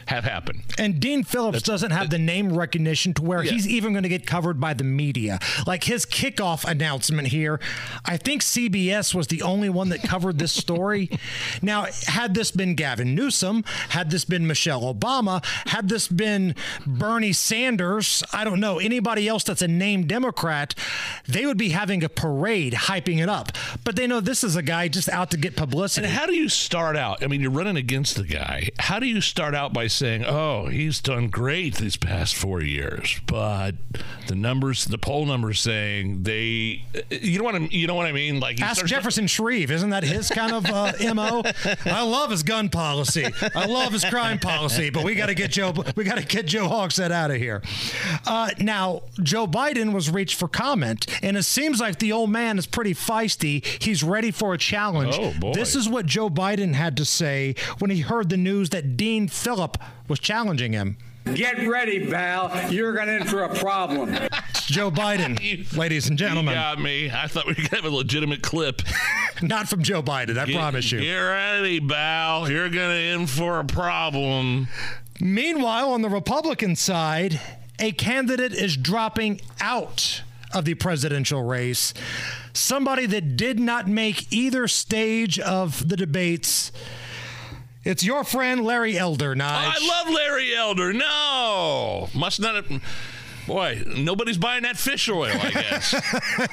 Speaker 5: have happen.
Speaker 6: And Dean Phillips doesn't have the name recognition to where
Speaker 5: Yeah.
Speaker 6: he's even going to get covered by the media. Like his kickoff announcement here, I think CBS was the only one that covered this story. [LAUGHS] now, had this been Gavin Newsom, had this been Michelle Obama, had this been Bernie Sanders, I don't know, anybody else that's a named Democrat, they would be having a parade hyping it up. But they know this is a guy just out to get publicity.
Speaker 5: And how do you start out? I mean, you're running against the guy. How do you start out by saying, "Oh, he's done great these past four years," but the numbers, the poll numbers saying they, you know what I, you know what I mean? Like
Speaker 6: Ask Jefferson Shreve. Isn't that his kind of uh, mo? I love his gun policy. I love his crime policy. But we got to get Joe. We got to get Joe Hogsett out of here. Uh, now, Joe Biden was reached for comment, and it seems like the old man is pretty feisty. He's ready for a challenge.
Speaker 5: Oh, boy.
Speaker 6: This is what Joe Biden had to say when he heard the news that Dean Phillip was challenging him.
Speaker 18: Get ready, pal. You're going to in for a problem.
Speaker 6: It's [LAUGHS] Joe Biden, ladies and gentlemen.
Speaker 5: You got me. I thought we could have a legitimate clip. [LAUGHS]
Speaker 6: Not from Joe Biden, I
Speaker 5: Get-
Speaker 6: promise you.
Speaker 5: Get ready, Bal. You're gonna in for a problem.
Speaker 6: Meanwhile, on the Republican side, a candidate is dropping out of the presidential race. Somebody that did not make either stage of the debates. It's your friend Larry Elder, Nige.
Speaker 5: I love Larry Elder. No, must not have. Boy, nobody's buying that fish oil, I guess.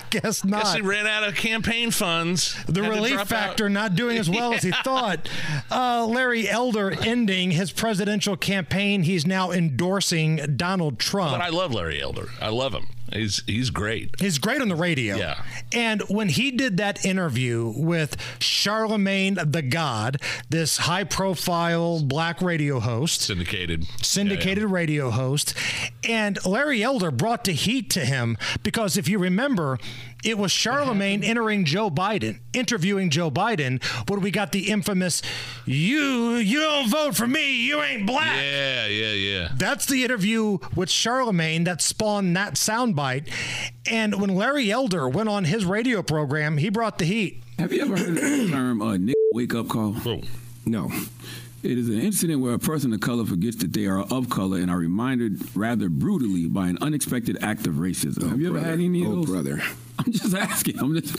Speaker 5: [LAUGHS]
Speaker 6: Guess not.
Speaker 5: Guess he ran out of campaign funds.
Speaker 6: the relief factor
Speaker 5: out.
Speaker 6: not doing as well as he [LAUGHS] thought. Uh, Larry Elder ending his presidential campaign. He's now endorsing Donald Trump.
Speaker 5: But I love Larry Elder. I love him. He's he's great.
Speaker 6: He's great on the radio.
Speaker 5: Yeah.
Speaker 6: And when he did that interview with Charlemagne the God, this high profile black radio host,
Speaker 5: Syndicated.
Speaker 6: syndicated radio host, and Larry Elder brought the heat to him because if you remember, it was Charlemagne entering Joe Biden, interviewing Joe Biden, when we got the infamous "You you don't vote for me, you ain't black."
Speaker 5: Yeah, yeah, yeah.
Speaker 6: That's the interview with Charlemagne that spawned that soundbite. And when Larry Elder went on his radio program, he brought the heat.
Speaker 19: Have you ever heard of the term uh, wake up call"?
Speaker 20: No.
Speaker 19: It is an incident where a person of color forgets that they are of color and are reminded rather brutally by an unexpected act of racism. have you ever had any of
Speaker 20: Oh,
Speaker 19: those?
Speaker 20: brother.
Speaker 19: I'm just asking. I'm just.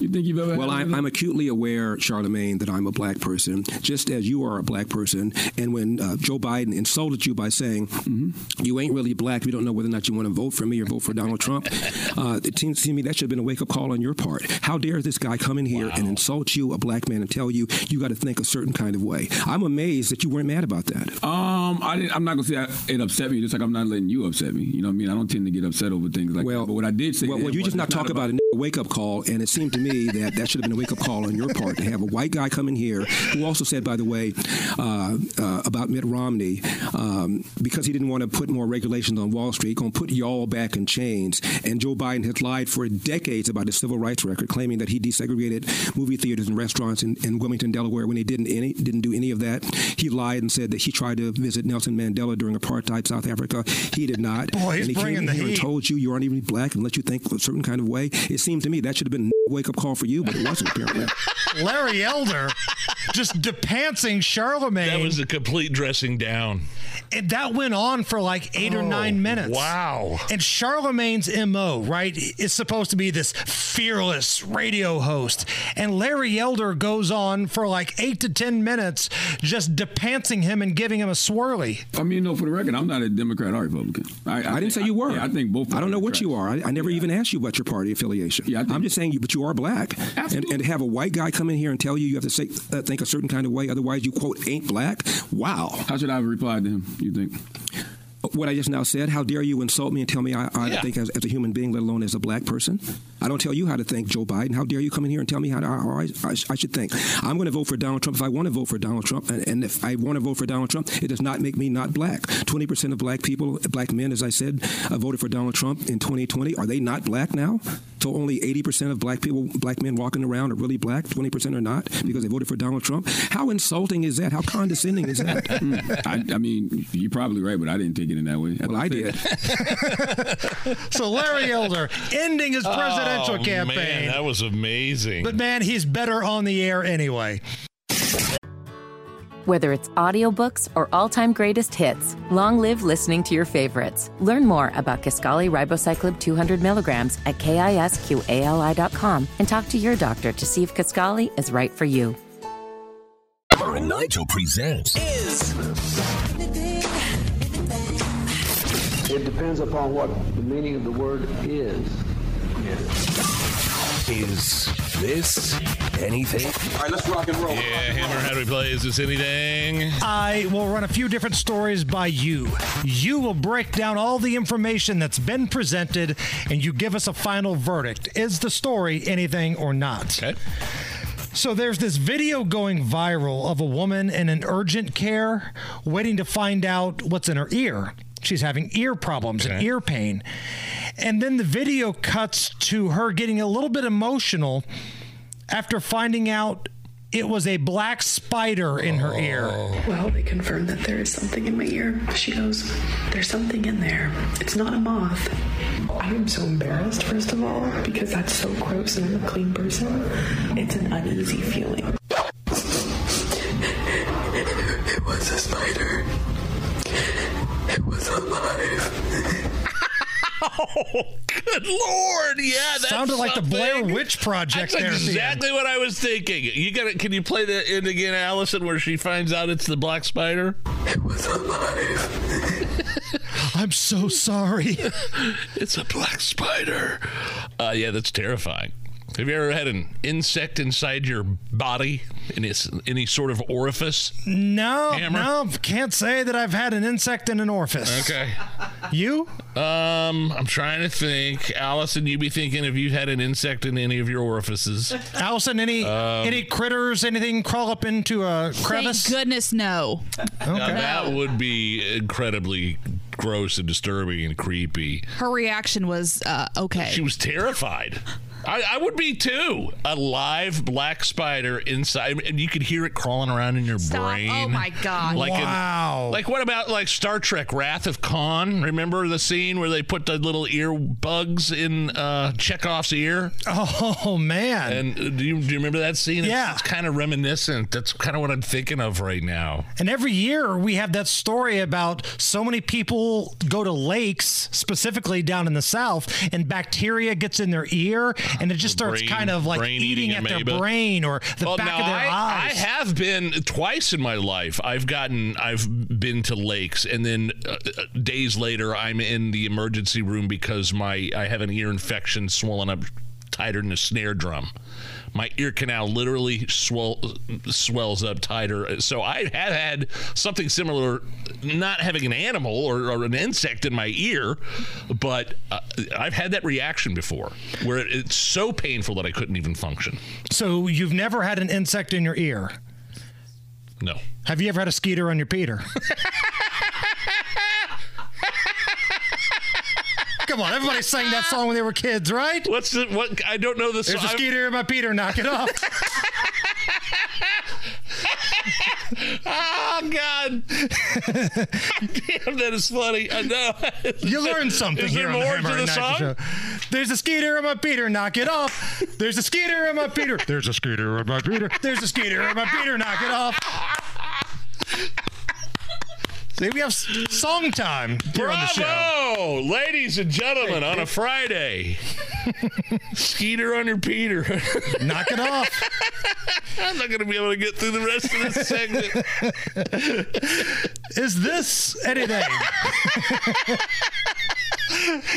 Speaker 19: You think you've ever?
Speaker 20: Well, I'm, I'm acutely aware, Charlemagne, that I'm a black person, just as you are a black person. And when uh, Joe Biden insulted you by saying,
Speaker 19: Mm-hmm.
Speaker 20: you ain't really black, we don't know whether or not you want to vote for me or vote for Donald Trump, [LAUGHS] uh, it seems to me that should have been a wake up call on your part. How dare this guy come in here and insult you, a black man, and tell you you got to think a certain kind of way? I'm amazed that you weren't mad about that.
Speaker 19: Um, I didn't, I'm not gonna say I, it upset me, just like I'm not letting you upset me. You know what I mean? I don't tend to get upset over things like that. But what I did say,
Speaker 20: Well, well you just not talk about, a wake up call, and it seemed to me that that should have been a wake up call on your part to have a white guy come in here who also said, by the way, uh, uh, about Mitt Romney, um, because he didn't want to put more regulations on Wall Street, going to put y'all back in chains. And Joe Biden has lied for decades about his civil rights record, claiming that he desegregated movie theaters and restaurants in, in Wilmington, Delaware, when he didn't any didn't do any of that. He lied and said that he tried to visit Nelson Mandela during apartheid South Africa. He did not.
Speaker 6: Boy, he's
Speaker 20: and he came
Speaker 6: bringing
Speaker 20: in
Speaker 6: the
Speaker 20: here and told you you aren't even black and let you think a certain kind of way. It seemed to me that should have been a wake up call for you, but it wasn't apparently. [LAUGHS]
Speaker 6: Larry Elder just depantsing Charlemagne.
Speaker 5: That was a complete dressing down.
Speaker 6: And that went on for like eight or nine minutes.
Speaker 5: wow.
Speaker 6: And Charlemagne's MO, right, is supposed to be this fearless radio host. And Larry Elder goes on for like eight to 10 minutes just depantsing him and giving him a swirly.
Speaker 19: I mean, no, for the record, I'm not a Democrat or Republican. I,
Speaker 20: I, didn't say you were.
Speaker 19: yeah, I think both.
Speaker 20: I don't know what you are. I, I never even asked you about your party affiliation. Yeah, I'm just saying you, but you are black. And, and to have a white guy come in here and tell you you have to say, uh, think a certain kind of way, otherwise you quote ain't black. Wow.
Speaker 19: How should I have replied to him? You think?
Speaker 20: What I just now said. How dare you insult me and tell me I, I
Speaker 19: Yeah.
Speaker 20: think as, as a human being, let alone as a black person? I don't tell you how to thank Joe Biden. How dare you come in here and tell me how, to, how I, I, I should think? I'm going to vote for Donald Trump if I want to vote for Donald Trump, and, and if I want to vote for Donald Trump, it does not make me not black. Twenty percent of black people, black men, as I said, uh, voted for Donald Trump in 2020. Are they not black now? So only 80 percent of black people, black men walking around, are really black. 20 percent are not because they voted for Donald Trump. How insulting is that? How condescending is that? [LAUGHS]
Speaker 19: I, I mean, you're probably right, but I didn't take it in that way.
Speaker 20: Well, I did. [LAUGHS]
Speaker 6: So Larry Elder ending his presidential
Speaker 5: oh,
Speaker 6: campaign.
Speaker 5: Man, that was amazing.
Speaker 6: But man, he's better on the air anyway.
Speaker 1: Whether it's audiobooks or all-time greatest hits, long live listening to your favorites. Learn more about Kisqali Ribociclib 200 milligrams at kisqali.com and talk to your doctor to see if Kisqali is right for you.
Speaker 3: Hammer and Nigel presents
Speaker 21: It depends upon what the meaning of the word is.
Speaker 3: Is this anything?
Speaker 14: All right, let's rock and roll.
Speaker 5: Yeah, Hammer, how do we play? Is this anything?
Speaker 6: I will run a few different stories by you. You will break down all the information that's been presented and you give us a final verdict. Is the story anything or not?
Speaker 5: Okay.
Speaker 6: So there's this video going viral of a woman in an urgent care waiting to find out what's in her ear. She's having ear problems and ear pain. And then the video cuts to her getting a little bit emotional after finding out it was a black spider in her ear. Oh.
Speaker 22: Well, they confirmed that there is something in my ear. She goes, There's something in there. It's not a moth. I am so embarrassed, first of all, because that's so gross and I'm a clean person. It's an uneasy feeling. [LAUGHS] It was a spider. It was alive.
Speaker 5: Good lord! Yeah, that's
Speaker 6: Sounded like the Blair. Witch Project
Speaker 5: That's
Speaker 6: there the
Speaker 5: exactly what I was thinking. You got to Can you play that in again, Allison, where she finds out it's the black spider?
Speaker 22: It was alive.
Speaker 6: I'm so sorry. [LAUGHS]
Speaker 5: it's a black spider. Uh, yeah, that's terrifying. Have you ever had an insect inside your body in its, any sort of orifice?
Speaker 6: No,
Speaker 5: Hammer?
Speaker 6: no, can't say that I've had an insect in an orifice.
Speaker 5: Okay.
Speaker 6: You?
Speaker 5: Um, I'm trying to think. Allison, you be thinking if you had an insect in any of your orifices.
Speaker 6: Allison, any
Speaker 5: Um,
Speaker 6: any critters, anything crawl up into a crevice?
Speaker 23: Thank goodness, no.
Speaker 5: Now, that would be incredibly gross and disturbing and creepy.
Speaker 23: Her reaction was uh, okay.
Speaker 5: She was terrified. I, I would be too. A live black spider inside, and you could hear it crawling around in your
Speaker 23: Stop.
Speaker 5: brain.
Speaker 23: Oh, my God.
Speaker 5: Like in-
Speaker 6: Wow.
Speaker 5: like what about like Star Trek: Wrath of Khan? Remember the scene where they put the little ear bugs in uh, Chekhov's ear?
Speaker 6: Oh man!
Speaker 5: And uh, do you do you remember that scene? It's-
Speaker 6: Yeah.
Speaker 5: it's kind of reminiscent. That's kind of what I'm thinking of right now.
Speaker 6: And every year we have that story about so many people go to lakes, specifically down in the south, and bacteria gets in their ear, [LAUGHS] and it just starts
Speaker 5: brain-
Speaker 6: kind of like eating
Speaker 5: eating
Speaker 6: at their brain or the
Speaker 5: well,
Speaker 6: back
Speaker 5: now
Speaker 6: of their
Speaker 5: I,
Speaker 6: eyes.
Speaker 5: I have been twice in my life. I've gotten, I've been to lakes, and then uh, uh, days later, I'm in the emergency room because my I have an ear infection, swollen up tighter than a snare drum. My ear canal literally swell, swells up tighter. So I have had something similar, not having an animal or, or an insect in my ear, but uh, I've had that reaction before where it, it's so painful that I couldn't even function.
Speaker 6: so you've never had an insect in your ear.
Speaker 5: No.
Speaker 6: Have you ever had a skeeter on your Peter? [LAUGHS] Come on, everybody sang that song when they were kids, right?
Speaker 5: What's the what? I don't know the song?
Speaker 6: There's
Speaker 5: song.
Speaker 6: a skeeter in my Peter, knock it off. [LAUGHS]
Speaker 5: oh God! Damn, that is funny. I know.
Speaker 6: You learned something
Speaker 5: Is
Speaker 6: here
Speaker 5: there
Speaker 6: on the
Speaker 5: more
Speaker 6: Hammer
Speaker 5: to the song?
Speaker 6: Show. There's a skeeter in my Peter, knock it off. There's a skeeter in my Peter. There's a skeeter in my Peter. There's a skeeter in my Peter, knock it off. See, we have song time here on the show.
Speaker 5: Bravo, ladies and gentlemen, on a Friday. [LAUGHS] Skeeter on your Peter. [LAUGHS]
Speaker 6: Knock it off. [LAUGHS]
Speaker 5: I'm not going to be able to get through the rest of this segment.
Speaker 6: Is this anything?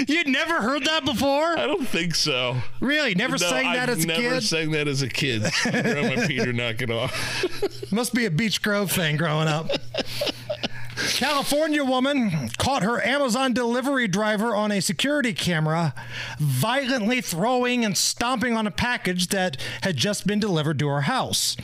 Speaker 6: You'd never heard that before?
Speaker 5: I don't think so.
Speaker 6: Really? Never
Speaker 5: No,
Speaker 6: sang that
Speaker 5: I've
Speaker 6: as a kid?
Speaker 5: never sang that as a kid. My Peter, knock it off.
Speaker 6: Must be a Beech Grove thing growing up. California woman caught her Amazon delivery driver on a security camera violently throwing and stomping on a package that had just been delivered to her house.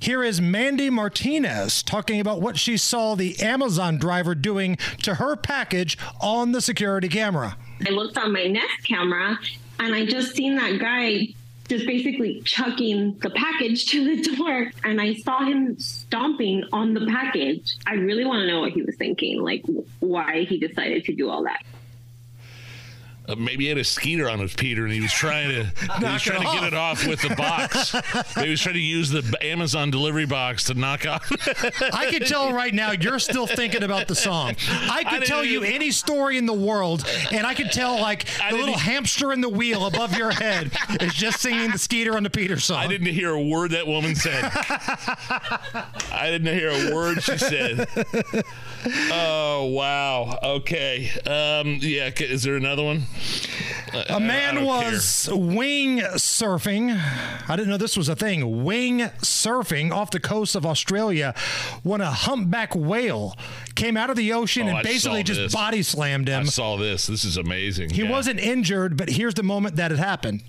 Speaker 6: Here is Mandy Martinez talking about what she saw the Amazon driver doing to her package on the security camera.
Speaker 24: I looked on my Nest camera and I just seen that guy just basically chucking the package to the door and I saw him stomping on the package. I really want to know what he was thinking, like why he decided to do all that.
Speaker 5: Uh, maybe he had a skeeter on his Peter, and he was trying to [LAUGHS] he was trying to get it off with the box. [LAUGHS] he was trying to use the Amazon delivery box to knock off. [LAUGHS]
Speaker 6: I can tell right now you're still thinking about the song. I could tell you
Speaker 5: even-
Speaker 6: any story in the world, and I could tell like the little hamster in the wheel above your head is just singing the Skeeter on the Peter song.
Speaker 5: I didn't hear a word that woman said. I didn't hear a word she said. Oh wow. Okay. Um, yeah. Is there another one?
Speaker 6: A man was wing surfing. I didn't know this was a thing. Wing surfing off the coast of Australia when a humpback whale came out of the ocean
Speaker 5: Oh,
Speaker 6: and
Speaker 5: I
Speaker 6: basically just
Speaker 5: this.
Speaker 6: body slammed
Speaker 5: him. I saw this. This is amazing.
Speaker 6: He
Speaker 5: Yeah.
Speaker 6: wasn't injured, but here's the moment that it happened.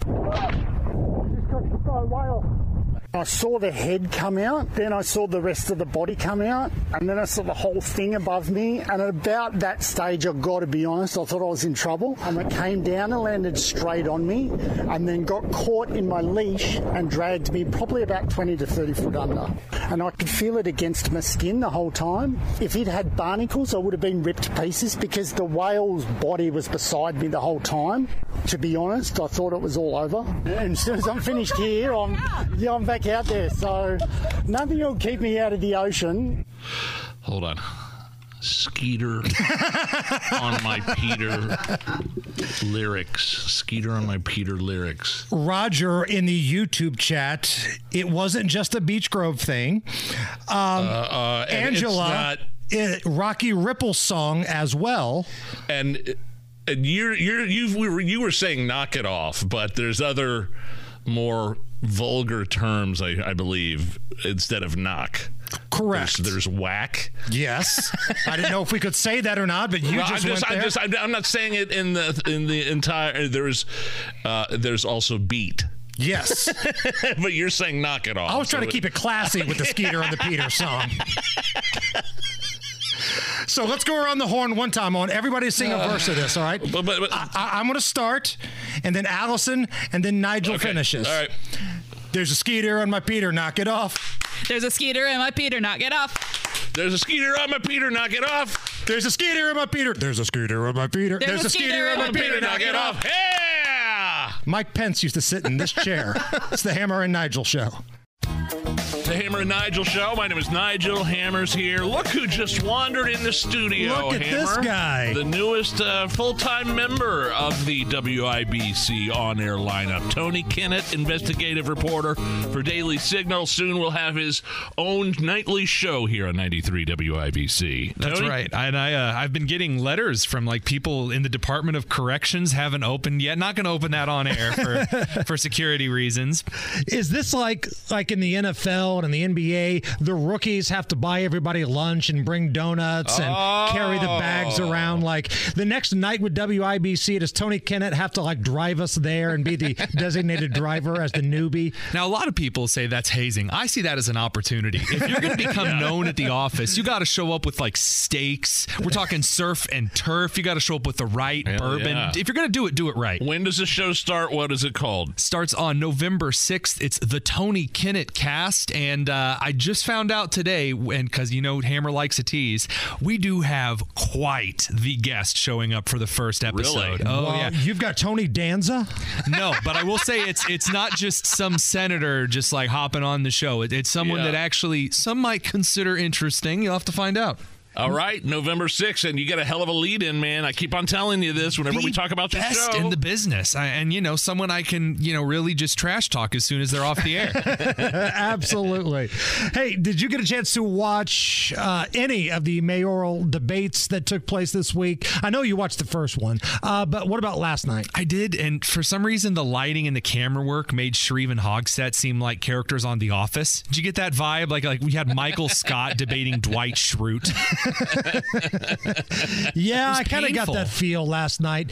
Speaker 25: I saw the head come out, then I saw the rest of the body come out, and then I saw the whole thing above me. And at about that stage, I've got to be honest, I thought I was in trouble. And it came down and landed straight on me, and then got caught in my leash and dragged me probably about 20 to 30 foot under. And I could feel it against my skin the whole time. If it had barnacles, I would have been ripped to pieces because the whale's body was beside me the whole time. To be honest, I thought it was all over. And as soon as I'm finished here, I'm, yeah, I'm back out there. So nothing will keep me out of the ocean.
Speaker 5: Hold on. Skeeter [LAUGHS] on my Peter lyrics. Skeeter on my Peter lyrics.
Speaker 6: Roger in the YouTube chat, it wasn't just a Beech Grove thing. Um,
Speaker 5: uh, and it's
Speaker 6: Angela,
Speaker 5: not-
Speaker 6: eh, Rocky Ripple song as well.
Speaker 5: And and you're you're you were you were saying knock it off, but there's other more vulgar terms, I, I believe, instead of knock.
Speaker 6: Correct.
Speaker 5: There's, there's whack.
Speaker 6: Yes, I didn't know if we could say that or not, but you
Speaker 5: Well,
Speaker 6: just
Speaker 5: I'm
Speaker 6: went
Speaker 5: just,
Speaker 6: there.
Speaker 5: I'm, just I'm, I'm not saying it in the in the entire. There's uh, there's also beat.
Speaker 6: Yes, [LAUGHS]
Speaker 5: but you're saying knock it off.
Speaker 6: I was trying
Speaker 5: So
Speaker 6: to keep it classy with the Skeeter and the Peter song. [LAUGHS] So let's go around the horn one time on everybody sing a uh, verse of this, all right?
Speaker 5: But, but, but
Speaker 6: I, I, I'm going to start, and then Allison, and then Nigel
Speaker 5: Okay,
Speaker 6: finishes.
Speaker 5: all right.
Speaker 6: There's a Skeeter on my Peter, knock it off.
Speaker 23: There's a Skeeter in my Peter, knock it off.
Speaker 5: There's a Skeeter on my Peter, knock it off.
Speaker 6: There's a Skeeter on my Peter. There's a Skeeter on my Peter.
Speaker 23: There's a Skeeter on my Peter,
Speaker 5: knock it off. Yeah.
Speaker 6: Mike Pence used to sit in this chair. it's the Hammer and Nigel show.
Speaker 5: The Hammer and Nigel show. My name is Nigel. Hammer's here. Look who just wandered in the studio.
Speaker 6: Look at this guy.
Speaker 5: The newest uh, full-time member of the WIBC on-air lineup. Tony Kinnett, investigative reporter for Daily Signal. Soon will have his own nightly show here on 93 WIBC.
Speaker 26: That's
Speaker 5: Tony?
Speaker 26: right. And I, uh, I've been getting letters from like people in the Department of Corrections haven't opened yet. Not going to open that on air for [LAUGHS] for security reasons.
Speaker 6: Is this like like in the NFL and in the NBA, the rookies have to buy everybody lunch and bring donuts and carry the bags
Speaker 5: Oh.
Speaker 6: around? Like the next night with WIBC, does Tony Kinnett have to like drive us there and be the [LAUGHS] designated driver as the newbie?
Speaker 26: Now, a lot of people say that's hazing. I see that as an opportunity. If you're going to become [LAUGHS] known at the office, you got to show up with like steaks. We're talking surf and turf. You got to show up with the right bourbon.
Speaker 5: yeah.
Speaker 26: If you're going to do it, do it right.
Speaker 5: When does the show start? What is it called?
Speaker 26: Starts on November 6th. It's the Tony Kinnett cast. And uh, I just found out today, and because you know Hammer likes a tease, we do have quite the guest showing up for the first episode. Oh,
Speaker 6: Well,
Speaker 26: yeah.
Speaker 6: You've got Tony Danza.
Speaker 26: No, but I will say it's it's not just some senator just like hopping on the show. It, it's someone
Speaker 5: Yeah.
Speaker 26: that actually some might consider interesting. You'll have to find out.
Speaker 5: All right, November 6th, and you got a hell of a lead in, man. I keep on telling you this whenever
Speaker 26: The
Speaker 5: we talk about the
Speaker 26: best
Speaker 5: show.
Speaker 26: in the business, I, and you know, someone I can you know really just trash talk as soon as they're off the air. [LAUGHS]
Speaker 6: Absolutely. Hey, did you get a chance to watch uh, any of the mayoral debates that took place this week? I know you watched the first one, uh, but what about last night?
Speaker 26: I did, and for some reason, the lighting and the camera work made Shreve and Hogsett seem like characters on The Office. Did you get that vibe? Like, like we had Michael Scott debating Dwight Schrute. [LAUGHS] [LAUGHS]
Speaker 6: Yeah, I kind of got that feel last night.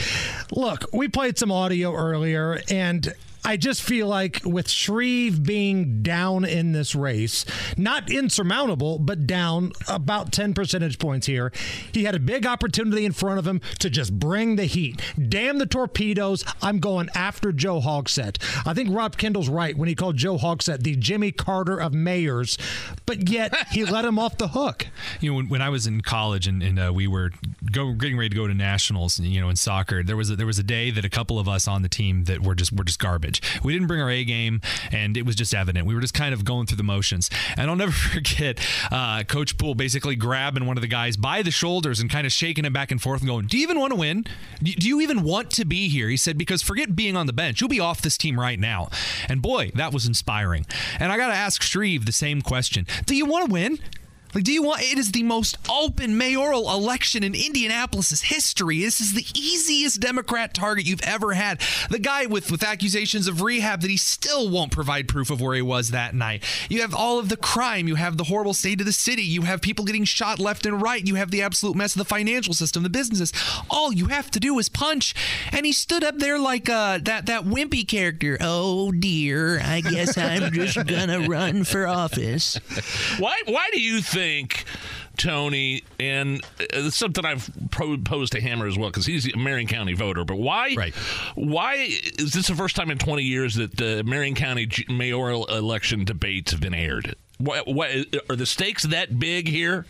Speaker 6: Look, we played some audio earlier, and I just feel like with Shreve being down in this race, not insurmountable, but down about 10 percentage points here, he had a big opportunity in front of him to just bring the heat. Damn the torpedoes. I'm going after Joe Hogsett. I think Rob Kendall's right when he called Joe Hogsett the Jimmy Carter of mayors, but yet he [LAUGHS] let him off the hook.
Speaker 26: you know, when, when I was in college and, and uh, we were go, getting ready to go to nationals, you know, in soccer, there was a, there was a day that a couple of us on the team that were just were just garbage. We didn't bring our A game, and it was just evident. We were just kind of going through the motions. And I'll never [LAUGHS] forget uh, Coach Poole basically grabbing one of the guys by the shoulders and kind of shaking him back and forth and going, "Do you even want to win? Do do you even want to be here?" He said, "Because forget being on the bench. You'll be off this team right now." And boy, that was inspiring. And I got to ask Shreve the same question: Do you want to win? Like, do you want? It is the most open mayoral election in Indianapolis's history. This is the easiest Democrat target you've ever had. The guy with with accusations of rehab that he still won't provide proof of where he was that night. You have all of the crime. You have the horrible state of the city. You have people getting shot left and right. You have the absolute mess of the financial system, the businesses. All you have to do is punch. And he stood up there like uh, that that wimpy character. Oh dear, I guess I'm just gonna run for office. [LAUGHS]
Speaker 5: Why? Why do you think, Tony? And uh, it's something I've pro- posed to Hammer as well because he's a Marion County voter. But why?
Speaker 26: Right.
Speaker 5: Why is this the first time in 20 years that the Marion County mayoral election debates have been aired? What, what are the stakes that big here?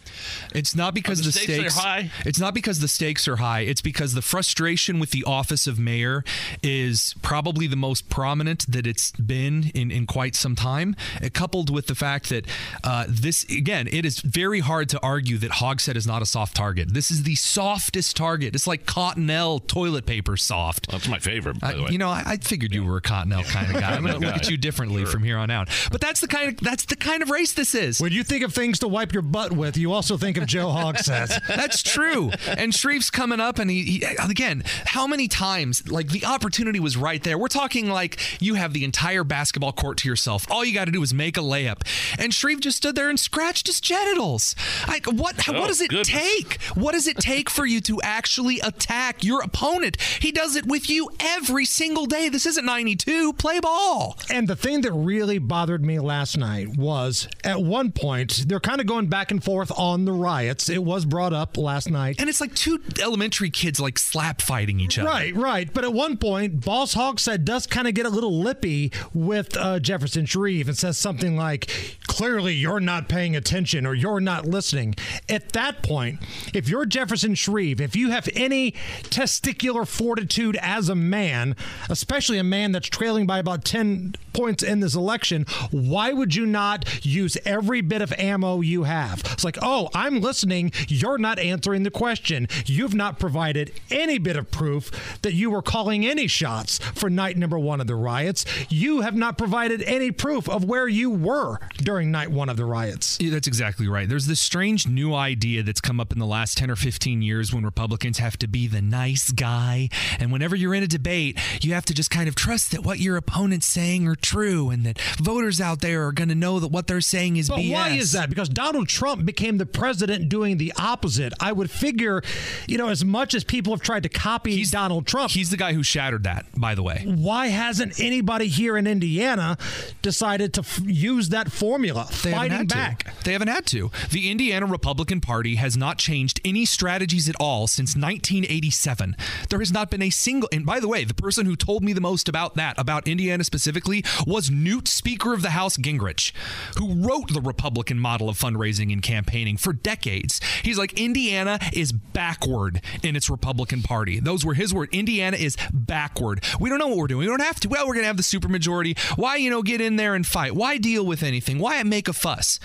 Speaker 26: It's not because the,
Speaker 5: the stakes are high?
Speaker 26: It's not because the stakes are high. It's because the frustration with the office of mayor is probably the most prominent that it's been in, in quite some time. uh, coupled with the fact that uh, this again, it is very hard to argue that Hogsett is not a soft target. This is the softest target. It's like Cottonelle toilet paper soft.
Speaker 5: That's my favorite, by the way.
Speaker 26: You know, I, I figured you were a Cottonelle kind of guy. I'm going to look at you [LAUGHS] differently from here on out. But that's the kind of that's the kind of race this is.
Speaker 6: When you think of things to wipe your butt with, you also think of Joe Hogsett. [LAUGHS]
Speaker 26: That's true. And Shreve's coming up, and he, he again. How many times? Like the opportunity was right there. We're talking like you have the entire basketball court to yourself. All you got to do is make a layup, and Shreve just stood there and scratched his genitals. Like what?
Speaker 5: Oh,
Speaker 26: what does it
Speaker 5: goodness.
Speaker 26: take? What does it take for you to actually attack your opponent? He does it with you every single day. This isn't '92. Play ball.
Speaker 6: And the thing that really bothered me last night was at one point, they're kind of going back and forth on the riots. It was brought up last night.
Speaker 26: And it's like two elementary kids like slap fighting each other.
Speaker 6: Right, right. But at one point, Boss Hog said does kind of get a little lippy with uh, Jefferson Shreve and says something like, clearly you're not paying attention or you're not listening. At that point, if you're Jefferson Shreve, if you have any testicular fortitude as a man, especially a man that's trailing by about 10 points in this election, why would you not use every bit of ammo you have? It's like, oh, I'm listening. You're not answering the question. You've not provided any bit of proof that you were calling any shots for night number one of the riots. You have not provided any proof of where you were during night one of the riots.
Speaker 26: Yeah, that's exactly right. There's this strange new idea that's come up in the last 10 or 15 years when Republicans have to be the nice guy. And whenever you're in a debate, you have to just kind of trust that what your opponent's saying are true and that voters out there are going to know that what they're saying is
Speaker 6: But
Speaker 26: BS.
Speaker 6: why is that? Because Donald Trump became the president doing the opposite. I would figure, you know, as much as people have tried to copy Donald Trump,
Speaker 26: He's the guy who shattered that, by the way.
Speaker 6: why hasn't anybody here in Indiana decided to f- use that formula,
Speaker 26: They
Speaker 6: fighting
Speaker 26: had to.
Speaker 6: back?
Speaker 26: They haven't had to. The Indiana Republican Party has not changed any strategies at all since 1987. There has not been a single. And by the way, the person who told me the most about that, about Indiana specifically, was Newt Speaker of the House Gingrich, who wrote the Republican model of fundraising and campaigning for decades. He's like, Indiana is backward in its Republican Party. Those were his words. Indiana is backward. We don't know what we're doing. We don't have to. Well, we're going to have the supermajority. Why, you know, get in there and fight? Why deal with anything? Why make a fuss?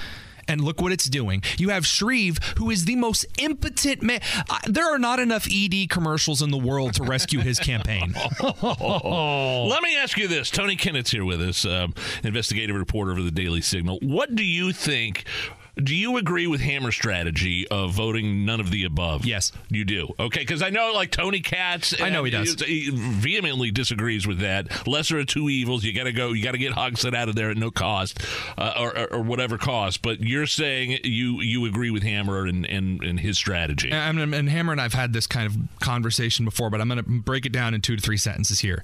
Speaker 26: And look what it's doing. You have Shreve, who is the most impotent man. There are not enough ED commercials in the world to rescue his campaign. [LAUGHS] [LAUGHS]
Speaker 5: Let me ask you this. Tony Kinnett's here with us, um, investigative reporter for the Daily Signal. What do you think? Do you agree with Hammer's strategy of voting none of the above?
Speaker 26: Yes.
Speaker 5: You do. Okay, because I know like Tony Katz.
Speaker 26: I know he does.
Speaker 5: He vehemently disagrees with that. Lesser of two evils. You got to go. You got to get Hogsett out of there at no cost, uh, or, or, or whatever cost. But you're saying you you agree with Hammer and and, and his strategy.
Speaker 26: And- and Hammer and I've had this kind of conversation before, but I'm going to break it down in two to three sentences here.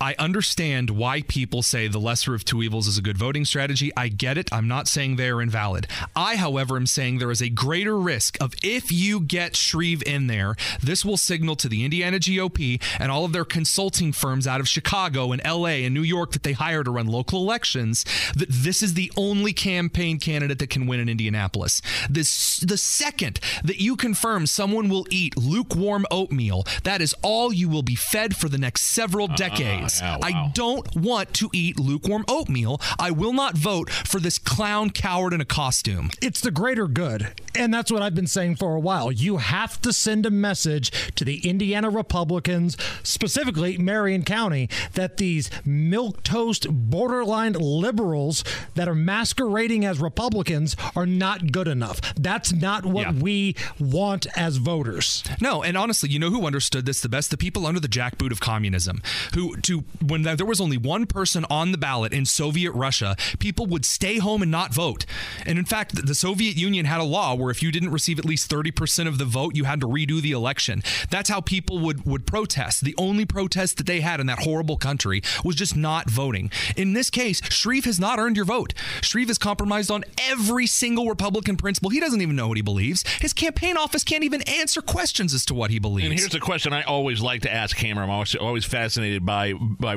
Speaker 26: I understand why people say the lesser of two evils is a good voting strategy. I get it. I'm not saying they are invalid. I, however, am saying there is a greater risk of if you get Shreve in there, this will signal to the Indiana GOP and all of their consulting firms out of Chicago and LA and New York that they hire to run local elections that this is the only campaign candidate that can win in Indianapolis. This the second that you confirm someone will eat lukewarm oatmeal, that is all you will be fed for the next several uh-uh. decades.
Speaker 5: Yeah, wow.
Speaker 26: I don't want to eat lukewarm oatmeal. I will not vote for this clown coward in a costume.
Speaker 6: It's the greater good. And that's what I've been saying for a while. You have to send a message to the Indiana Republicans, specifically Marion County, that these milk toast borderline liberals that are masquerading as Republicans are not good enough. That's not what we want as voters.
Speaker 26: No, and honestly, you know who understood this the best? The people under the jackboot of communism, who to when there was only one person on the ballot in Soviet Russia, people would stay home and not vote. And in fact, the Soviet Union had a law where if you didn't receive at least 30% of the vote, you had to redo the election. That's how people would would protest. The only protest that they had in that horrible country was just not voting. In this case, Shreve has not earned your vote. Shreve has compromised on every single Republican principle. He doesn't even know what he believes. His campaign office can't even answer questions as to what he believes.
Speaker 5: And here's a question I always like to ask Hammer. I'm always always fascinated by by.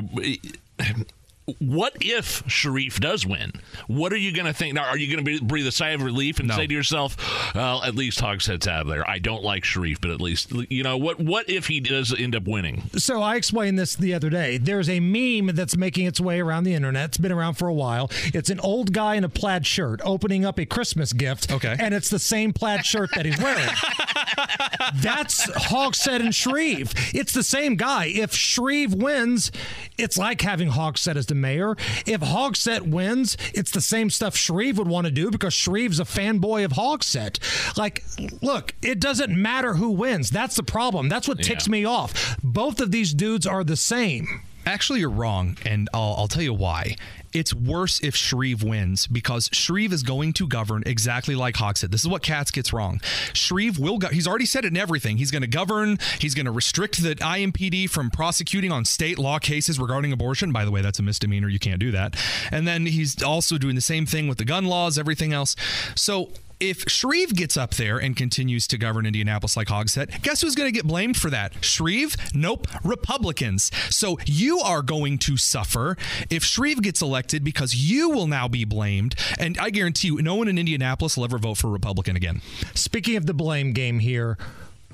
Speaker 5: What if Shreve does win? What are you going to think? Now, are you going to breathe a sigh of relief and say to yourself, "Well, at least Hogsett's out of there. I don't like Shreve, but at least you know what? What if he does end up winning?"
Speaker 6: So I explained this the other day. There's a meme that's making its way around the internet. It's been around for a while. It's an old guy in a plaid shirt opening up a Christmas gift. Okay. And it's the same plaid shirt that he's wearing. [LAUGHS] That's Hogsett and Shreve. It's the same guy. If Shreve wins, it's like having Hogshead as the mayor. If Hogsett wins, it's the same stuff Shreve would want to do because Shreve's a fanboy of Hogsett. Like, look, it doesn't matter who wins. That's the problem. That's what ticks me off. Both of these dudes are the same.
Speaker 26: Actually, you're wrong, and I'll, I'll tell you why. It's worse if Shreve wins because Shreve is going to govern exactly like Hogsett. This is what Katz gets wrong. Shreve will go. He's already said it in everything. He's going to govern. He's going to restrict the IMPD from prosecuting on state law cases regarding abortion. By the way, that's a misdemeanor. You can't do that. And then he's also doing the same thing with the gun laws, everything else. So if Shreve gets up there and continues to govern Indianapolis like Hogsett, guess who's going to get blamed for that? Shreve? Nope, Republicans. So you are going to suffer if Shreve gets elected because you will now be blamed. And I guarantee you, no one in Indianapolis will ever vote for a Republican again.
Speaker 6: Speaking of the blame game here,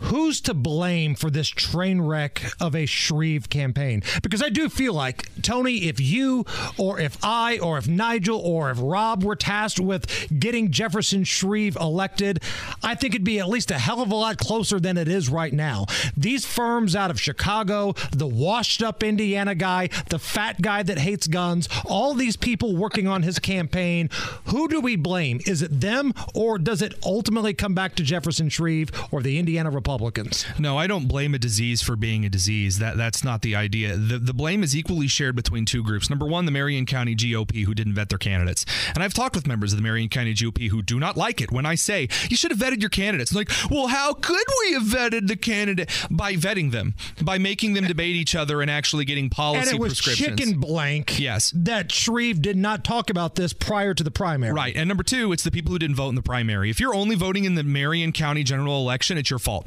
Speaker 6: who's to blame for this train wreck of a Shreve campaign? Because I do feel like, Tony, if you or if I or if Nigel or if Rob were tasked with getting Jefferson Shreve elected, I think it'd be at least a hell of a lot closer than it is right now. These firms out of Chicago, the washed up Indiana guy, the fat guy that hates guns, all these people working on his campaign, who do we blame? Is it them or does it ultimately come back to Jefferson Shreve or the Indiana Republicans?
Speaker 26: No, I don't blame a disease for being a disease. That that's not the idea. The the blame is equally shared between two groups. Number one, the Marion County GOP who didn't vet their candidates. And I've talked with members of the Marion County GOP who do not like it when I say you should have vetted your candidates. Like, well, how could we have vetted the candidate by vetting them, by making them debate each other and actually getting policy
Speaker 6: and it was
Speaker 26: prescriptions.
Speaker 6: chicken blank.
Speaker 26: Yes,
Speaker 6: that Shreve did not talk about this prior to the primary.
Speaker 26: Right. And number two, it's the people who didn't vote in the primary. If you're only voting in the Marion County general election, it's your fault.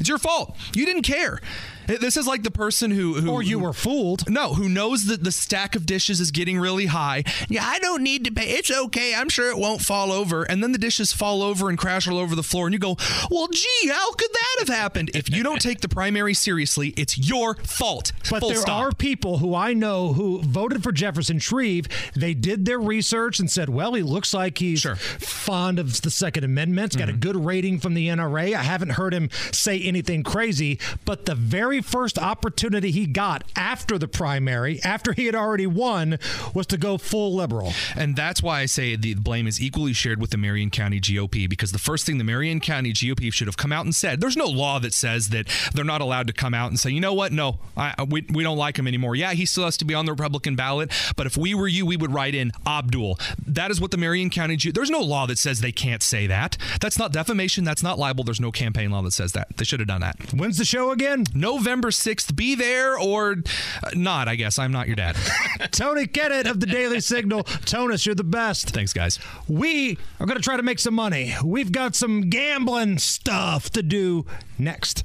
Speaker 26: It's your fault. You didn't care. This is like the person who, who
Speaker 6: or you were fooled.
Speaker 26: No, who knows that the stack of dishes is getting really high. Yeah, I don't need to pay. It's okay. I'm sure it won't fall over. And then the dishes fall over and crash all over the floor, and you go, "Well, gee, how could that have happened?" If you don't take the primary seriously, it's your fault.
Speaker 6: But
Speaker 26: Full
Speaker 6: there
Speaker 26: stop.
Speaker 6: are people who I know who voted for Jefferson Shreve. They did their research and said, well, he looks like he's fond of the Second Amendment. He's got a
Speaker 26: Mm-hmm.
Speaker 6: good rating from the NRA. I haven't heard him say anything crazy, but the very first opportunity he got after the primary, after he had already won, was to go full liberal.
Speaker 26: And that's why I say the blame is equally shared with the Marion County GOP because the first thing the Marion County GOP should have come out and said, there's no law that says that they're not allowed to come out and say, you know what? No, I, we, we don't like him anymore. Yeah, he still has to be on the Republican ballot, but if we were you, we would write in Abdul. That is what the Marion County G- There's no law that says they can't say that. That's not defamation. That's not libel. There's no campaign law that says that. They should have done that.
Speaker 6: When's the show again?
Speaker 26: November 6th. Be there or uh, not, I guess. I'm not your dad. [LAUGHS]
Speaker 6: Tony Kinnett of the Daily Signal. Tonus, you're the best.
Speaker 26: Thanks, guys.
Speaker 6: We are going to try to make some money. We've got some gambling stuff to do next.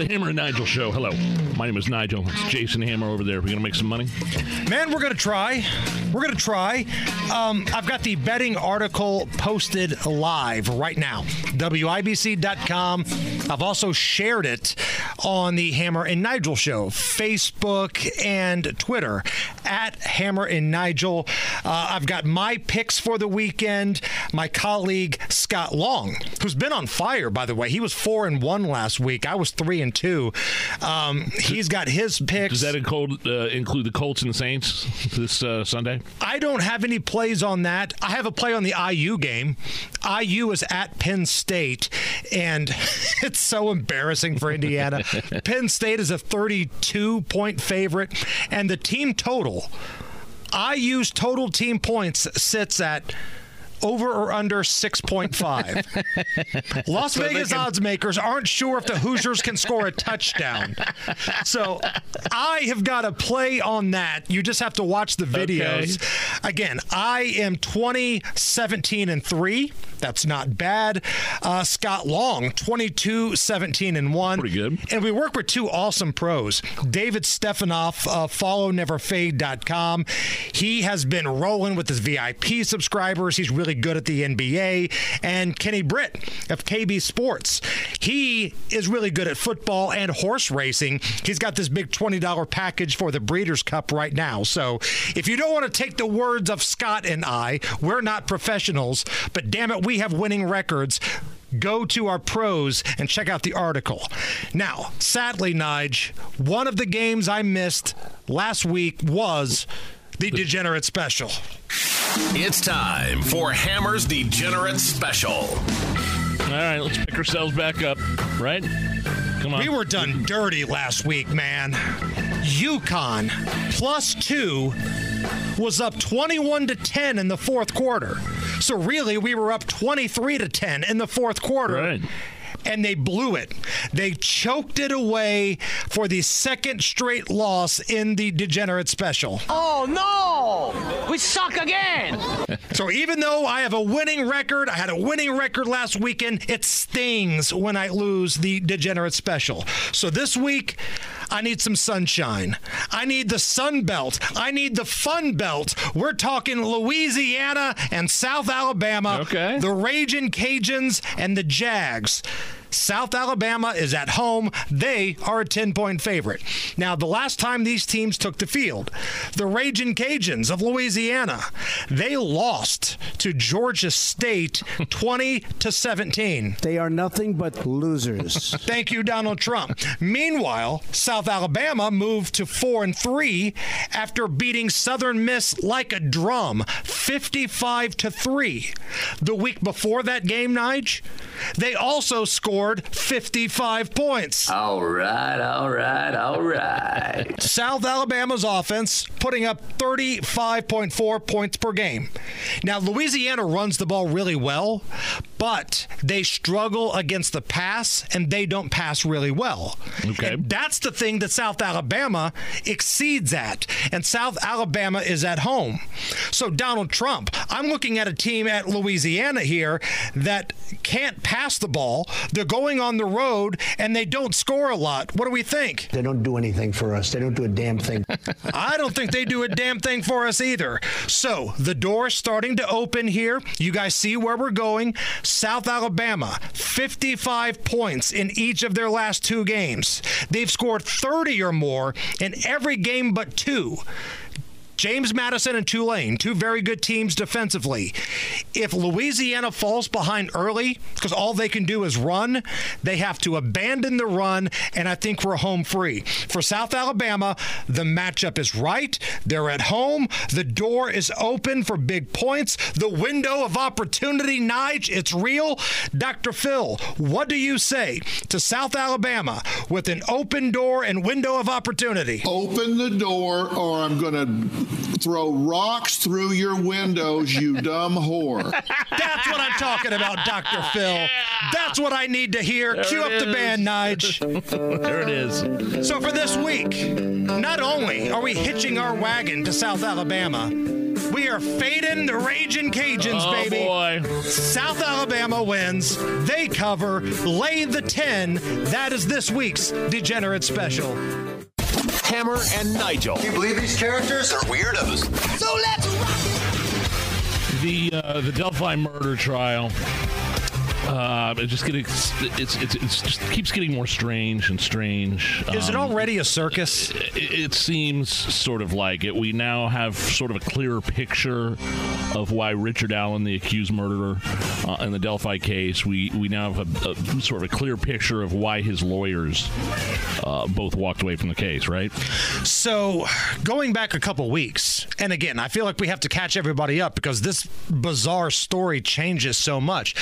Speaker 5: The Hammer and Nigel Show. Hello. My name is Nigel. It's Jason Hammer over there. We're going to make some money.
Speaker 6: Man, we're going to try. We're going to try. Um, I've got the betting article posted live right now. WIBC.com. I've also shared it on the Hammer and Nigel Show, Facebook and Twitter at Hammer and Nigel. Uh, I've got my picks for the weekend. My colleague Scott Long, who's been on fire, by the way. He was four and one last week. I was three and two. Um, he's got his picks.
Speaker 5: Does that include, uh, include the Colts and the Saints this uh, Sunday?
Speaker 6: I don't have any plays on that. I have a play on the IU game. IU is at Penn State, and [LAUGHS] it's so embarrassing for Indiana. [LAUGHS] Penn State is a 32 point favorite, and the team total, IU's total team points sits at over or under 6.5. [LAUGHS] Las
Speaker 5: So
Speaker 6: Vegas
Speaker 5: can-
Speaker 6: odds makers aren't sure if the Hoosiers can score a touchdown. So I have got a play on that. You just have to watch the videos. Again, I am 20, 17, and 3. That's not bad. Uh, Scott Long, 22, 17, and 1. Pretty
Speaker 5: good.
Speaker 6: And we work with two awesome pros. David Stefanoff, uh, followneverfade.com. He has been rolling with his VIP subscribers. He's really good at the NBA. And Kenny Britt of KB Sports. He is really good at football and horse racing. He's got this big $20 package for the Breeders' Cup right now. So if you don't want to take the words of Scott and I, we're not professionals, but damn it, we have winning records go to our pros and check out the article. Now, sadly, Nige, one of the games I missed last week was the Degenerate Special.
Speaker 3: It's time for Hammer's Degenerate Special.
Speaker 5: All right, let's pick ourselves back up, right? Come on.
Speaker 6: We were done dirty last week, man. UConn plus two was up 21 to 10 in the fourth quarter. So really, we were up 23 to 10 in the fourth quarter.
Speaker 5: Right.
Speaker 6: And they blew it. They choked it away for the second straight loss in the Degenerate Special.
Speaker 18: Oh no! We suck again! [LAUGHS]
Speaker 6: So even though I have a winning record, I had a winning record last weekend, it stings when I lose the degenerate special. So this week, I need some sunshine. I need the Sun Belt. I need the Fun Belt. We're talking Louisiana and South Alabama. Okay. The Raging Cajuns and the Jags. South Alabama is at home. They are a 10 point favorite. Now, the last time these teams took the field, the Raging Cajuns of Louisiana, they lost to Georgia State [LAUGHS] 20 to 17.
Speaker 27: They are nothing but losers. [LAUGHS]
Speaker 6: Thank you, Donald Trump. Meanwhile, South Alabama moved to 4 and 3 after beating Southern Miss like a drum 55 to 3. The week before that game, Nige, they also scored 55 points.
Speaker 14: All right, all right, all right. [LAUGHS]
Speaker 6: South Alabama's offense putting up 35.4 points per game. Now, Louisiana runs the ball really well, but they struggle against the pass and they don't pass really well. Okay. that's the thing that South Alabama exceeds at. And South Alabama is at home. So, Donald Trump, I'm looking at a team at Louisiana here that can't pass the ball. They're going on the road and they don't score a lot. What do we think?
Speaker 27: They don't do anything for us. They don't do a damn thing. [LAUGHS]
Speaker 6: I don't think they do a damn thing for us either. So the door's starting to open here. You guys see where we're going. South Alabama, 55 points in each of their last two games. They've scored 30 or more in every game but two. James Madison and Tulane, two very good teams defensively. If Louisiana falls behind early, because all they can do is run, they have to abandon the run, and I think we're home free. For South Alabama, the matchup is right. They're at home. The door is open for big points. The window of opportunity, Nige, it's real. Dr. Phil, what do you say to South Alabama with an open door and window of opportunity?
Speaker 28: Open the door, or I'm going to throw rocks through your windows, you [LAUGHS] dumb whore.
Speaker 6: That's what I'm talking about, Dr. Phil. That's what I need to hear.
Speaker 5: There
Speaker 6: Cue
Speaker 5: it
Speaker 6: up the band, Nige. [LAUGHS]
Speaker 5: there it is.
Speaker 6: So for this week, not only are we hitching our wagon to South Alabama, we are fading the Raging Cajuns,
Speaker 5: Oh,
Speaker 6: baby.
Speaker 5: boy.
Speaker 6: South Alabama wins. They cover. Lay the 10. That is this week's Degenerate Special.
Speaker 3: Hammer and Nigel.
Speaker 14: Can you believe these characters are weirdos?
Speaker 4: So let's rock
Speaker 5: The uh, the Delphi murder trial. Uh, it just getting it's, it's it's just keeps getting more strange and strange.
Speaker 6: Is it
Speaker 5: Um,
Speaker 6: already a circus?
Speaker 5: It, it seems sort of like it. We now have sort of a clearer picture of why Richard Allen, the accused murderer uh, in the Delphi case, we, we now have a, a sort of a clear picture of why his lawyers uh, both walked away from the case, right?
Speaker 6: So, going back a couple weeks, and again, I feel like we have to catch everybody up because this bizarre story changes so much.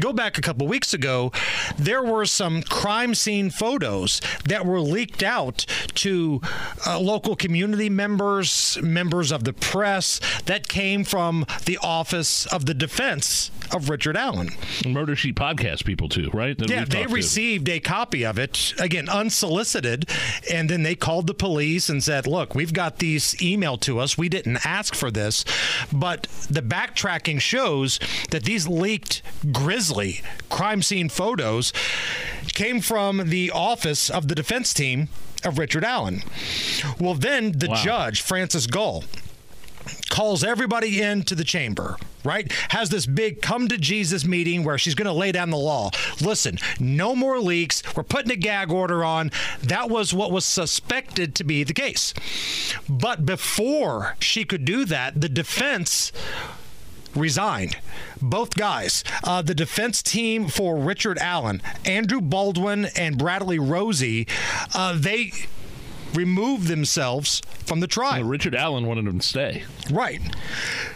Speaker 6: Go back back a couple weeks ago, there were some crime scene photos that were leaked out to uh, local community members, members of the press, that came from the Office of the Defense of Richard Allen.
Speaker 5: Murder Sheet podcast people too, right? That
Speaker 6: yeah, they
Speaker 5: talked to.
Speaker 6: received a copy of it again unsolicited, and then they called the police and said, "Look, we've got these emailed to us. We didn't ask for this, but the backtracking shows that these leaked crime scene photos came from the office of the defense team of Richard Allen." Well, then the judge, Frances Gull, calls everybody into the chamber, right? Has this big come to Jesus meeting where she's going to lay down the law. Listen, no more leaks. We're putting a gag order on. That was what was suspected to be the case. But before she could do that, the defense resigned. Both guys. Uh, the defense team for Richard Allen, Andrew Baldwin and Bradley Rozzi, uh, they removed themselves from the trial.
Speaker 5: Richard Allen wanted them to stay.
Speaker 6: Right.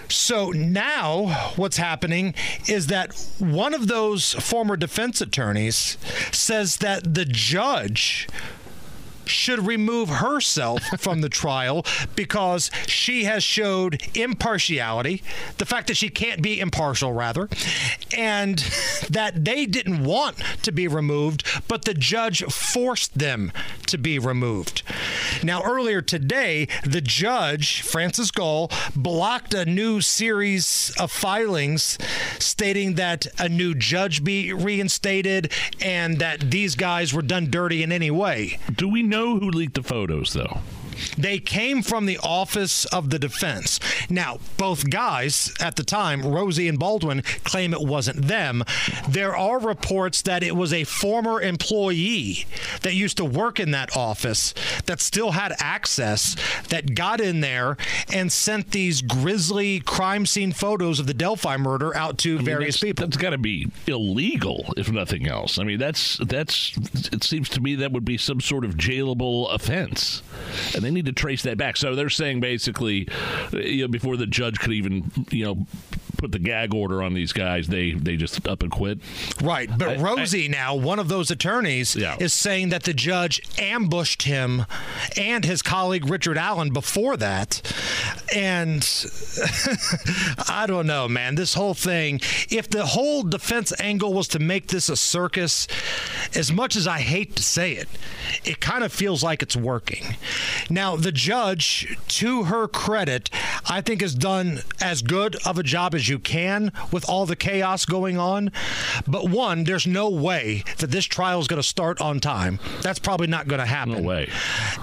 Speaker 6: So now what's happening is that one of those former defense attorneys says that the judge should remove herself from the trial because she has showed impartiality, the fact that she can't be impartial, rather, and that they didn't want to be removed, but the judge forced them to be removed. Now, earlier today, the judge, Frances Gull, blocked a new series of filings stating that a new judge be reinstated and that these guys were done dirty in any way.
Speaker 5: Do we know who leaked the photos, though?
Speaker 6: They came from the Office of the Defense. Now, both guys at the time, Rozzi and Baldwin, claim it wasn't them. There are reports that it was a former employee that used to work in that office that still had access that got in there and sent these grisly crime scene photos of the Delphi murder out to
Speaker 5: I mean,
Speaker 6: various
Speaker 5: that's-
Speaker 6: people.
Speaker 5: That's got to be illegal, if nothing else. I mean, that's that's. It seems to me that would be some sort of jailable offense, and they need to trace that back. So they're saying basically, you know, before the judge could even, you know, put the gag order on these guys, they they just up and quit.
Speaker 6: Right, but
Speaker 5: I-
Speaker 6: Rozzi now, one of those attorneys, is saying that the judge ambushed him and his colleague Richard Allen before that. And [LAUGHS] I don't know, man. This whole thing, if the whole defense angle was to make this a circus, as much as I hate to say it, it kind of feels like it's working. Now, the judge, to her credit, I think has done as good of a job as you can with all the chaos going on. But one, there's no way that this trial is going to start on time. That's probably not going to happen. No
Speaker 5: way.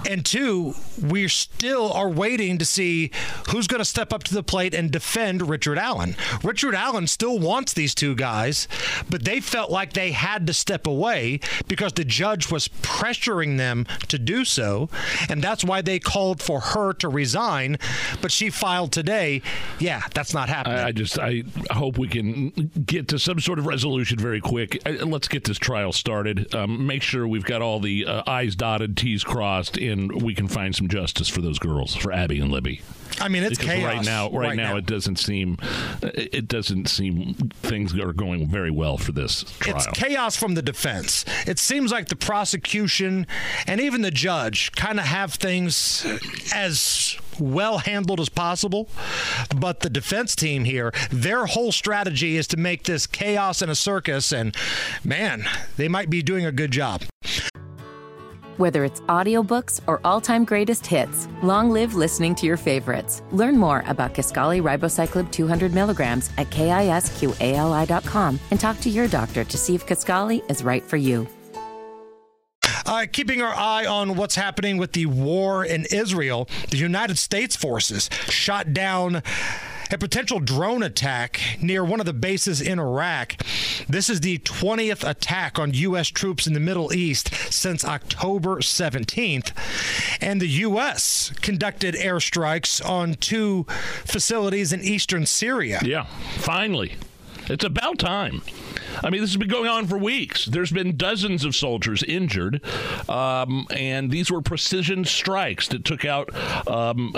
Speaker 6: And two, we still are waiting to see who's going to step up to the plate and defend Richard Allen. Richard Allen still wants these two guys, but they felt like they had to step away because the judge was pressuring them to do so. And that's why they called for her to resign. But she filed today. Yeah, that's not happening.
Speaker 5: I, I just I hope we can get to some sort of resolution very quick. Uh, Let's get this trial started. Um, make sure we've got all the uh, I's dotted, T's crossed, and we can find some justice for those girls, for Abby and Libby.
Speaker 6: I mean, it's
Speaker 5: because
Speaker 6: chaos
Speaker 5: right now. Right,
Speaker 6: right
Speaker 5: now,
Speaker 6: now.
Speaker 5: it doesn't seem it doesn't seem things are going very well for this trial.
Speaker 6: It's chaos from the defense. It seems like the prosecution and even the judge kind of have things as well handled as possible. But the defense team here, their whole strategy is to make this chaos and a circus. And man, they might be doing a good job.
Speaker 1: Whether it's audiobooks or all-time greatest hits, long live listening to your favorites. Learn more about Kisqali Ribociclib 200 milligrams at kisqali.com and talk to your doctor to see if Kaskali is right for you.
Speaker 6: Uh, keeping our eye on what's happening with the war in Israel, the United States forces shot down a potential drone attack near one of the bases in Iraq. This is the 20th attack on U.S. troops in the Middle East since October 17th. And the U.S. conducted airstrikes on two facilities in eastern Syria.
Speaker 5: Yeah, finally. It's about time. I mean, this has been going on for weeks. There's been dozens of soldiers injured, um, and these were precision strikes that took out um,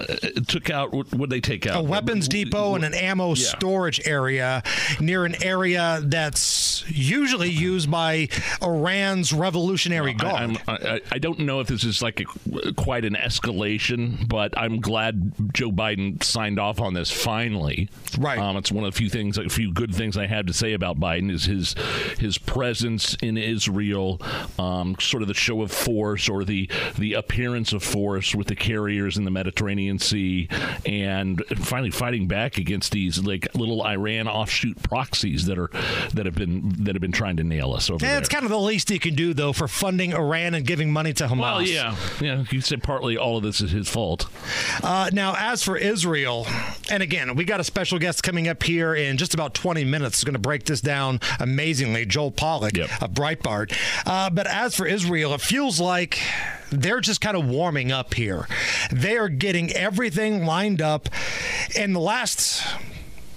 Speaker 5: took out what they take out?
Speaker 6: a weapons depot and an ammo
Speaker 5: Yeah.
Speaker 6: storage area near an area that's usually used by Iran's Revolutionary Guard.
Speaker 5: I, I, I don't know if this is like a, quite an escalation, but I'm glad Joe Biden signed off on this finally.
Speaker 6: Right.
Speaker 5: Um, it's one of the few things, a few good things I have to say about Biden is his his presence in Israel, um, sort of the show of force or the the appearance of force with the carriers in the Mediterranean Sea, and finally fighting back against these like little Iran offshoot proxies that are that have been that have been trying to nail us over
Speaker 6: Yeah,
Speaker 5: there.
Speaker 6: it's kind of the least he can do, though, for funding Iran and giving money to Hamas.
Speaker 5: Well, yeah, yeah. You said partly all of this is his fault.
Speaker 6: Uh, now, as for Israel, and again, we got a special guest coming up here in just about 20 minutes. Is going to break this down amazingly. Joel Pollak of Breitbart. Uh, but as for Israel, it feels like they're just kind of warming up here. They are getting everything lined up. In the last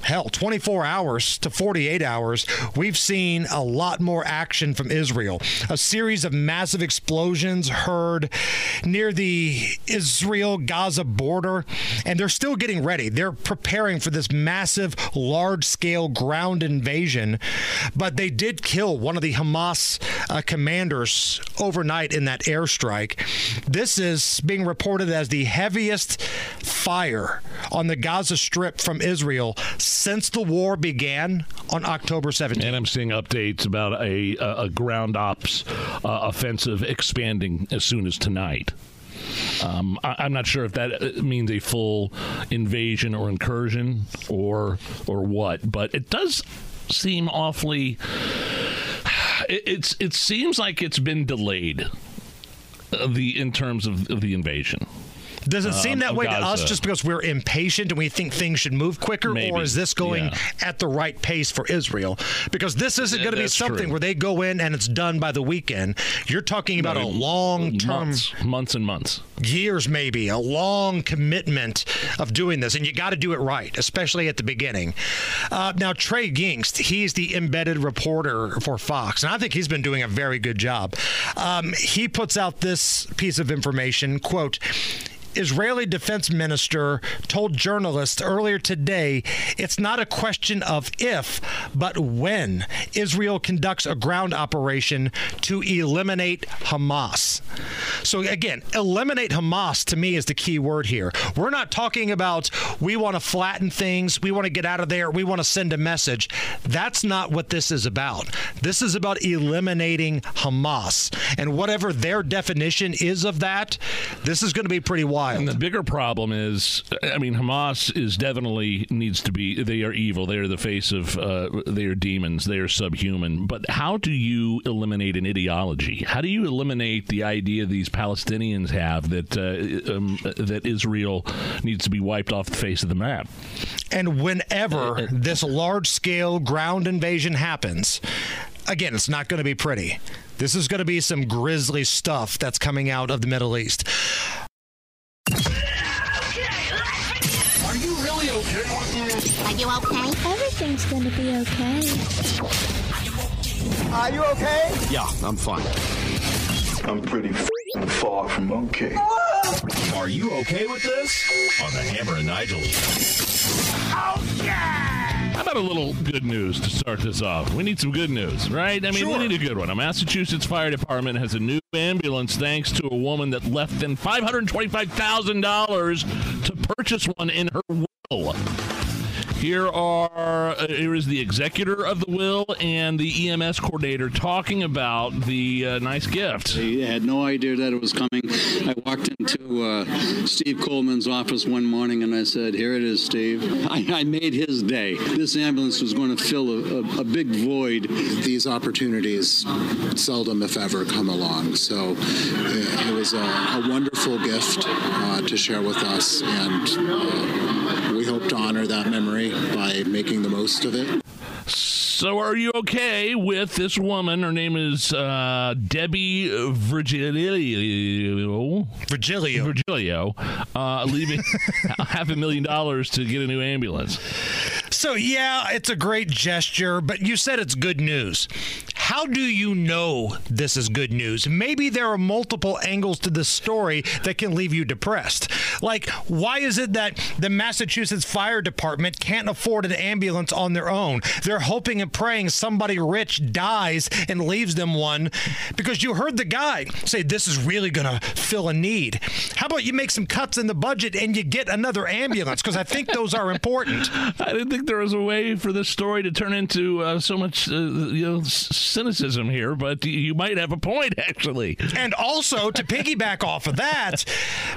Speaker 6: hell 24 hours to 48 hours we've seen a lot more action from israel. A series of massive explosions heard near the israel gaza border and they're still getting ready. They're preparing for this massive large scale ground invasion but they did kill one of the hamas uh, commanders overnight in that airstrike. This is being reported as the heaviest fire on the gaza strip from israel since the war began on October 17th.
Speaker 5: And I'm seeing updates about a, a, a ground ops uh, offensive expanding as soon as tonight. Um, I, I'm not sure if that uh, means a full invasion or incursion or or what, but it does seem awfully. It, it's it seems like it's been delayed. Uh, the in terms of, of the invasion.
Speaker 6: Does it seem
Speaker 5: um,
Speaker 6: that way to us just because we're impatient and we think things should move quicker,
Speaker 5: Maybe.
Speaker 6: or is this going
Speaker 5: Yeah.
Speaker 6: at the right pace for Israel? Because this isn't
Speaker 5: Yeah,
Speaker 6: going to be something
Speaker 5: true.
Speaker 6: where they go in and it's done by the weekend. You're talking about a long term,
Speaker 5: months, months and months.
Speaker 6: years maybe, a long commitment of doing this, and you got to do it right, especially at the beginning. Uh, now, Trey Yingst, he's the embedded reporter for Fox, and I think he's been doing a very good job. Um, he puts out this piece of information, quote. Israeli defense minister told journalists earlier today it's not a question of if, but when Israel conducts a ground operation to eliminate Hamas. So, again, eliminate Hamas to me is the key word here. We're not talking about we want to flatten things, we want to get out of there, we want to send a message. That's not what this is about. This is about eliminating Hamas. And whatever their definition is of that, this is going to be pretty wild.
Speaker 5: And the bigger problem is, I mean, Hamas is definitely needs to be. They are evil. They are the face of. Uh, they are demons. They are subhuman. But how do you eliminate an ideology? How do you eliminate the idea these Palestinians have that uh, um, that Israel needs to be wiped off the face of the map?
Speaker 6: And whenever this large scale ground invasion happens, again, it's not going to be pretty. This is going to be some grisly stuff that's coming out of the Middle East.
Speaker 29: Everything's gonna be okay.
Speaker 4: Are you okay?
Speaker 27: Yeah, I'm fine.
Speaker 30: I'm pretty f***ing far from okay.
Speaker 3: Are you okay with this? On the Hammer and Nigel. Okay.
Speaker 5: How about a little good news to start this off? We need some good news, right? I mean, we need a good one. A Massachusetts fire department has a new ambulance thanks to a woman that left them $525,000 to purchase one in her will. Here are uh, here is the executor of the will and the EMS coordinator talking about the uh, nice gift.
Speaker 31: I had no idea that it was coming. I walked into uh, Steve Coleman's office one morning and I said, Here it is, Steve. I, I made his day. This ambulance was going to fill a, a, a big void.
Speaker 32: These opportunities seldom, if ever, come along. So uh, it was a, a wonderful gift uh, to share with us, and uh, we hope to honor that memory by making the most of it.
Speaker 5: So, are you okay with this woman? Her name is uh, Debbie Virgilio.
Speaker 6: Virgilio.
Speaker 5: Virgilio, uh, leaving [LAUGHS] half a million dollars to get a new ambulance.
Speaker 6: So, yeah, it's a great gesture, but you said it's good news. how do you know this is good news? Maybe there are multiple angles to this story that can leave you depressed. Like, why is it that the Massachusetts Fire Department can't afford an ambulance on their own? They're hoping and praying somebody rich dies and leaves them one because you heard the guy say, This is really going to fill a need. How about you make some cuts in the budget and you get another ambulance? Because I think those are important. [LAUGHS]
Speaker 5: I didn't think there was a way for this story to turn into uh, so much uh, you know cynicism here, but you might have a point [LAUGHS] actually.
Speaker 6: And also, to piggyback off of that,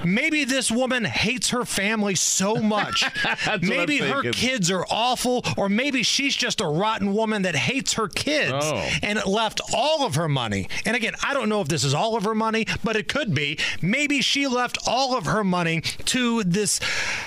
Speaker 6: maybe this woman hates her family so much. [LAUGHS] maybe her kids are awful, or maybe she's just a rotten woman that hates her kids
Speaker 5: Oh.
Speaker 6: and left all of her money. And again, I don't know if this is all of her money, but it could be. Maybe she left all of her money to this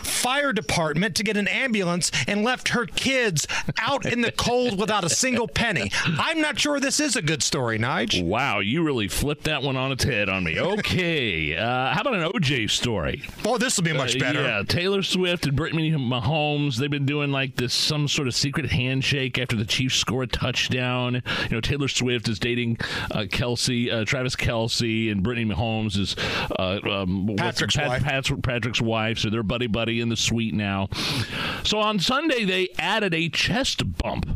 Speaker 6: fire department to get an ambulance and left her kids out in the cold without a single penny. I'm not sure this is a good story, Nige.
Speaker 5: Wow, you really flipped that one on its head on me. Okay, [LAUGHS] uh, how about an OJ story?
Speaker 6: Oh, this will be much
Speaker 5: Uh,
Speaker 6: better.
Speaker 5: yeah, Taylor Swift and Brittany Mahomes. They've been doing like this some sort of secret handshake after the Chiefs score a touchdown. You know, Taylor Swift is dating uh, Kelce, uh, Travis Kelce, and Brittany Mahomes is uh, um,
Speaker 6: Patrick's
Speaker 5: Pat-
Speaker 6: wife.
Speaker 5: Patrick- Patrick's wife. So they're buddy buddy in the suite now. So on Sunday they added a chest bump.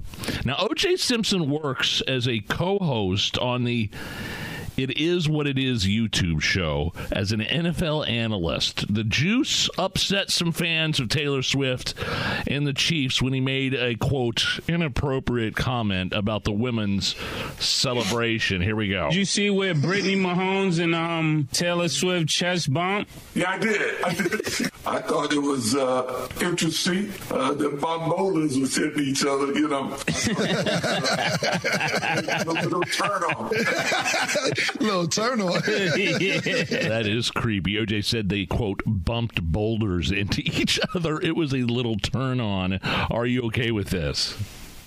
Speaker 5: Now OJ Simpson works as a co-host on the it is what it is YouTube show as an NFL analyst. The juice upset some fans of Taylor Swift and the Chiefs when he made a quote inappropriate comment about the women's celebration. Here we go.
Speaker 33: Did you see where Brittany Mahomes and um, Taylor Swift chest bump?
Speaker 34: Yeah, I did. I [LAUGHS] did. I thought it was uh, interesting. Uh, the Bob bowlers was hitting each other, you know. [LAUGHS] a little turn on. [LAUGHS] [LAUGHS]
Speaker 35: little turn on. [LAUGHS]
Speaker 5: that is creepy. OJ said they quote bumped boulders into [LAUGHS] each other. It was a little turn on. Are you okay with this?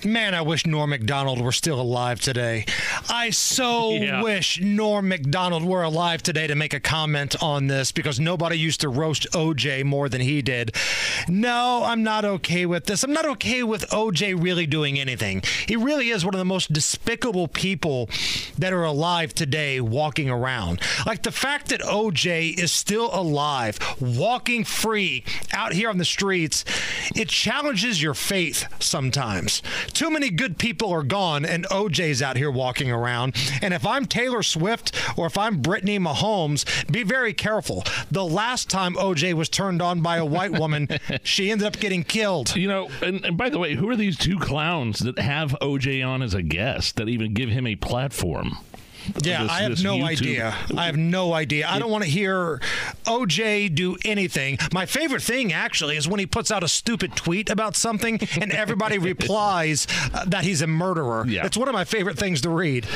Speaker 6: Man, I wish Norm Macdonald were still alive today. I so [LAUGHS]
Speaker 5: Yeah.
Speaker 6: wish Norm Macdonald were alive today to make a comment on this because nobody used to roast OJ more than he did. No, I'm not okay with this. I'm not okay with OJ really doing anything. He really is one of the most despicable people that are alive today walking around. Like the fact that OJ is still alive, walking free out here on the streets, it challenges your faith sometimes. Too many good people are gone, and OJ's out here walking around. And if I'm Taylor Swift or if I'm Brittany Mahomes, be very careful. The last time OJ was turned on by a white woman, [LAUGHS] she ended up getting killed.
Speaker 5: You know, and, and by the way, who are these two clowns that have OJ on as a guest that even give him a platform?
Speaker 6: Yeah,
Speaker 5: This-
Speaker 6: I have no
Speaker 5: YouTube-
Speaker 6: idea. I have no idea. I don't want to hear OJ do anything. My favorite thing, actually, is when he puts out a stupid tweet about something and everybody [LAUGHS] replies uh, that he's a murderer.
Speaker 5: Yeah.
Speaker 6: It's one of my favorite things to read.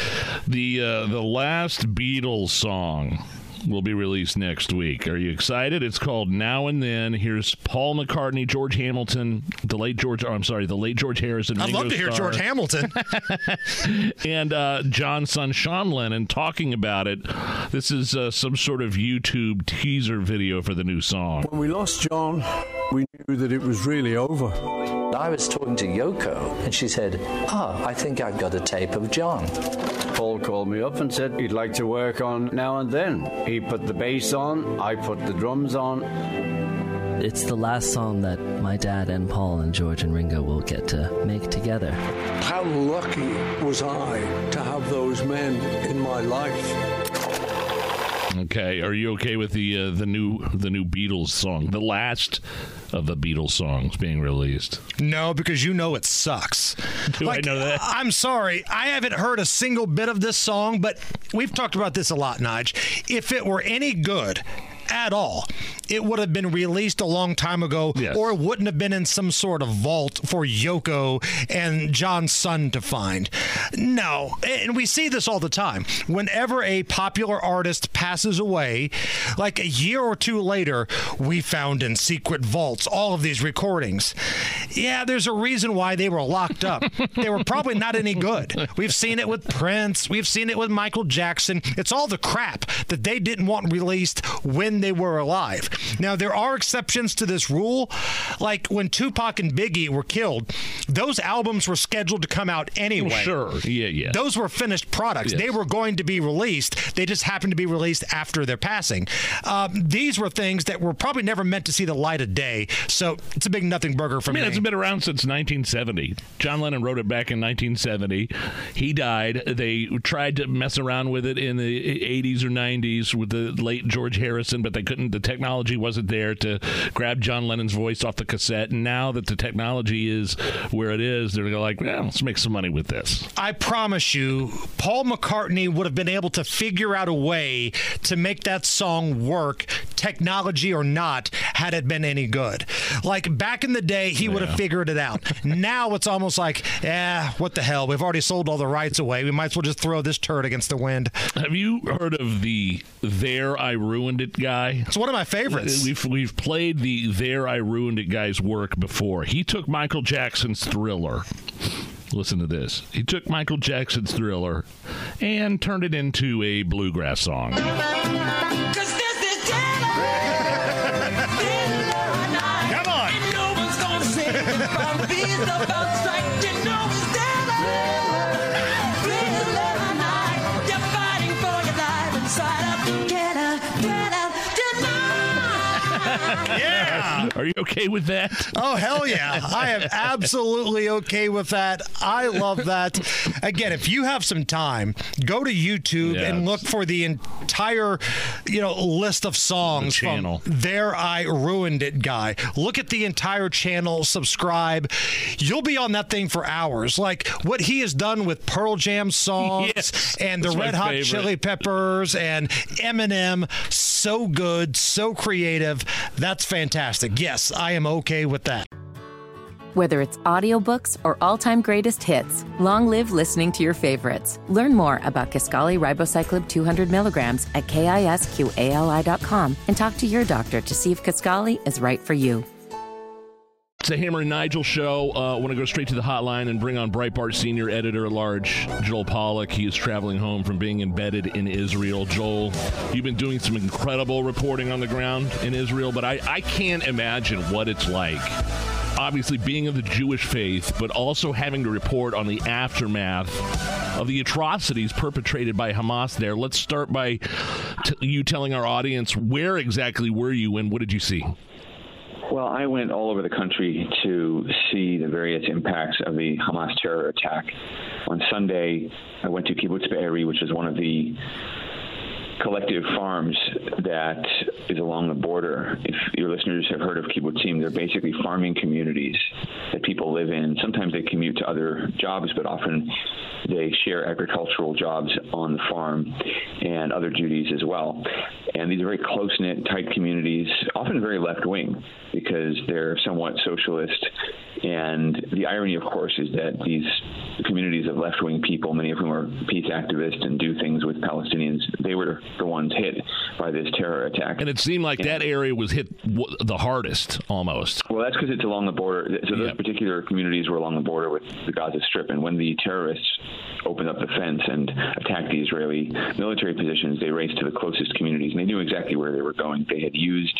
Speaker 5: The uh, the last Beatles song will be released next week. Are you excited? It's called Now and Then. Here's Paul McCartney, George Hamilton, the late George. Oh, I'm sorry, the late George Harrison.
Speaker 6: I'd
Speaker 5: Ringo
Speaker 6: love to hear
Speaker 5: Starr,
Speaker 6: George Hamilton. [LAUGHS]
Speaker 5: and uh, John's son Sean Lennon talking about it. This is uh, some sort of YouTube teaser video for the new song.
Speaker 21: When we lost John, we knew that it was really over.
Speaker 36: I was talking to Yoko, and she said, Ah, I think I've got a tape of John.
Speaker 37: Paul called me up and said he'd like to work on Now and Then. He put the bass on, I put the drums on.
Speaker 38: It's the last song that my dad and Paul and George and Ringo will get to make together.
Speaker 21: How lucky was I to have those men in my life?
Speaker 5: Okay, are you okay with the uh, the new the new Beatles song, the last of the Beatles songs being released?
Speaker 6: No, because you know it sucks. [LAUGHS]
Speaker 5: Do I know that?
Speaker 6: I'm sorry. I haven't heard a single bit of this song, but we've talked about this a lot, Nige. If it were any good at all, it would have been released a long time ago, or it wouldn't have been in some sort of vault for Yoko and John's son to find. No, and we see this all the time. Whenever a popular artist passes away, like a year or two later, we found in secret vaults all of these recordings. yeah, there's a reason why they were locked up. [LAUGHS] they were probably not any good. We've seen it with Prince. We've seen it with Michael Jackson. It's all the crap that they didn't want released when they were alive. Now, there are exceptions to this rule. Like when Tupac and Biggie were killed, those albums were scheduled to come out anyway.
Speaker 5: Sure. Yeah, yeah.
Speaker 6: Those were finished products.
Speaker 5: Yes.
Speaker 6: They were going to be released. They just happened to be released after their passing. Um, these were things that were probably never meant to see the light of day. So it's a big nothing burger for
Speaker 5: I mean,
Speaker 6: me.
Speaker 5: it's been around since 1970. John Lennon wrote it back in 1970. He died. They tried to mess around with it in the 80s or 90s with the late George Harrison, but they couldn't. The technology wasn't there to grab John Lennon's voice off the cassette. And now that the technology is where it is, they're like, well, let's make some money with this.
Speaker 6: I promise you, Paul McCartney would have been able to figure out a way to make that song work, technology or not, had it been any good. Like back in the day, he would have figured it out. now it's almost like, eh, what the hell? We've already sold all the rights away. We might as well just throw this turd against the wind.
Speaker 5: Have you heard of the "There I Ruined It" guy?
Speaker 6: It's one of my favorites.
Speaker 5: We've we've played the "There I Ruined It" guy's work before. He took Michael Jackson's Thriller. Listen to this. He took Michael Jackson's Thriller and turned it into a bluegrass song. Are you okay with that?
Speaker 6: Oh, hell yeah. I am absolutely okay with that. I love that. Again, if you have some time, go to YouTube and look for the entire, you know, list of songs
Speaker 5: The channel.
Speaker 6: from There I Ruined It guy. Look at the entire channel, subscribe. You'll be on that thing for hours. Like what he has done with Pearl Jam songs [LAUGHS]
Speaker 5: Yes.
Speaker 6: and the
Speaker 5: That's
Speaker 6: Red Hot
Speaker 5: favorite.
Speaker 6: Chili Peppers and Eminem. So good, so creative. That's fantastic. Yes, I am okay with that.
Speaker 1: Whether it's audiobooks or all-time greatest hits, long live listening to your favorites. Learn more about Kisqali Ribociclib 200 milligrams at kisqali.com and talk to your doctor to see if Kaskali is right for you.
Speaker 5: It's a Hammer and Nigel show. Uh, I want to go straight to the hotline and bring on Breitbart senior editor at large, Joel Pollak. He is traveling home from being embedded in Israel. Joel, you've been doing some incredible reporting on the ground in Israel, but I, I can't imagine what it's like. Obviously, being of the Jewish faith, but also having to report on the aftermath of the atrocities perpetrated by Hamas there. Let's start by t- you telling our audience where exactly were you and what did you see?
Speaker 39: Well, I went all over the country to see the various impacts of the Hamas terror attack. On Sunday, I went to Kibbutz Be'eri, which is one of the collective farms that is along the border. If your listeners have heard of kibbutzim, they're basically farming communities that people live in. Sometimes they commute to other jobs, but often they share agricultural jobs on the farm and other duties as well. And these are very close knit, tight communities, often very left wing because they're somewhat socialist. And the irony, of course, is that these communities of left wing people, many of whom are peace activists and do things with Palestinians, they were the ones hit by this terror attack.
Speaker 5: And it seemed like that area was hit w- the hardest almost.
Speaker 39: Well, that's because it's along the border. So those particular communities were along the border with the Gaza Strip, and when the terrorists opened up the fence and attacked the Israeli military positions, they raced to the closest communities, and they knew exactly where they were going. They had used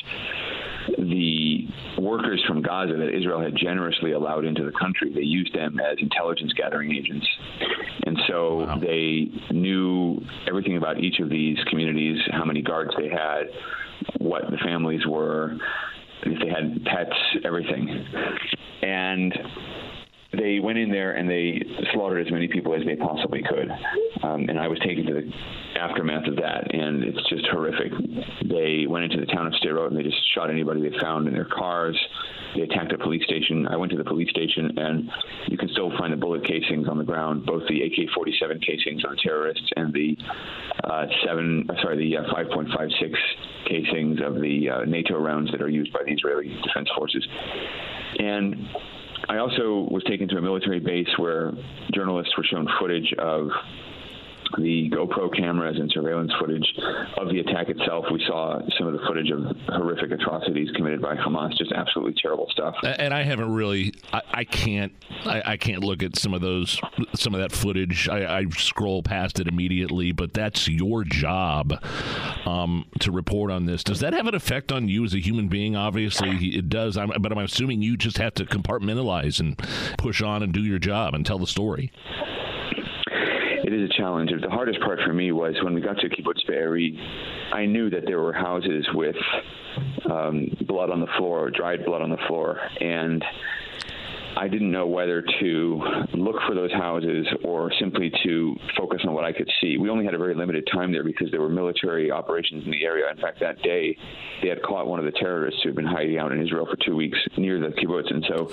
Speaker 39: the workers from Gaza that Israel had generously allowed into the country. They used them as intelligence gathering agents. And so they knew everything about each of these communities, how many guards they had, what the families were, if they had pets, everything. And they went in there and they slaughtered as many people as they possibly could. Um, and I was taken to the aftermath of that, and it's just horrific. They went into the town of Sderot and they just shot anybody they found in their cars. They attacked a police station. I went to the police station, and you can still find the bullet casings on the ground, both the AK-47 casings on terrorists and the uh, seven, uh, sorry, the uh, 5.56 casings of the uh, NATO rounds that are used by the Israeli Defense Forces. And I also was taken to a military base where journalists were shown footage of the GoPro cameras and surveillance footage of the attack itself. We saw some of the footage of horrific atrocities committed by Hamas, just absolutely terrible stuff.
Speaker 5: And I haven't really, I, I can't, I, I, can't look at some of those, some of that footage. I, I scroll past it immediately, but that's your job um, to report on this. Does that have an effect on you as a human being? Obviously, it does. I'm, but I'm assuming you just have to compartmentalize and push on and do your job and tell the story
Speaker 39: it is a challenge. The hardest part for me was when we got to Kibbutz Be'eri, I knew that there were houses with um, blood on the floor, dried blood on the floor, and I didn't know whether to look for those houses or simply to focus on what I could see. We only had a very limited time there because there were military operations in the area. In fact, that day they had caught one of the terrorists who had been hiding out in Israel for two weeks near the kibbutz. And so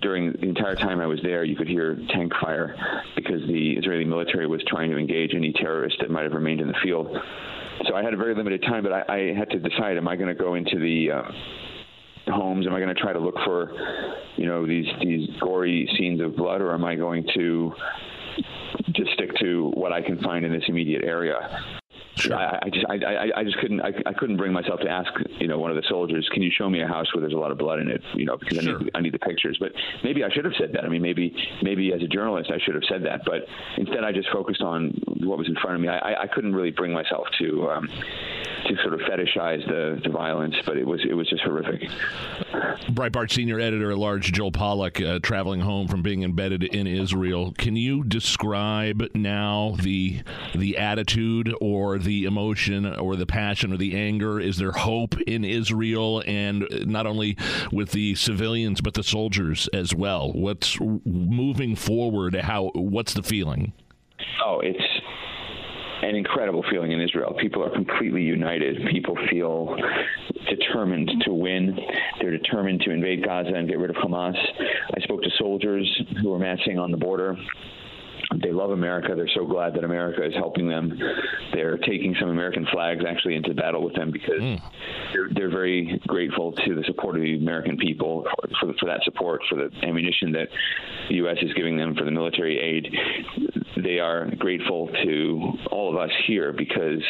Speaker 39: during the entire time I was there, you could hear tank fire because the Israeli military was trying to engage any terrorists that might have remained in the field. So I had a very limited time, but I, I had to decide: Am I going to go into the uh, homes? Am I going to try to look for, you know, these these gory scenes of blood, or am I going to just stick to what I can find in this immediate area? Sure. I, I just I, I, I just couldn't I, I couldn't bring myself to ask you know one of the soldiers can you show me a house where there's a lot of blood in it you know because sure. I need I need the pictures but maybe I should have said that I mean maybe maybe as a journalist I should have said that but instead I just focused on what was in front of me I I couldn't really bring myself to um, to sort of fetishize the, the violence, but it was it was just horrific.
Speaker 5: Breitbart senior editor at large Joel Pollak uh, traveling home from being embedded in Israel. Can you describe now the the attitude or the emotion or the passion or the anger? Is there hope in Israel and not only with the civilians but the soldiers as well? What's moving forward? How what's the feeling?
Speaker 39: Oh, it's an incredible feeling in Israel. People are completely united. People feel determined to win. They're determined to invade Gaza and get rid of Hamas. I spoke to soldiers who were massing on the border they love America. They're so glad that America is helping them. They're taking some American flags actually into battle with them because mm. they're, they're very grateful to the support of the American people for, for, for, that support, for the ammunition that the U.S. is giving them, for the military aid. They are grateful to all of us here because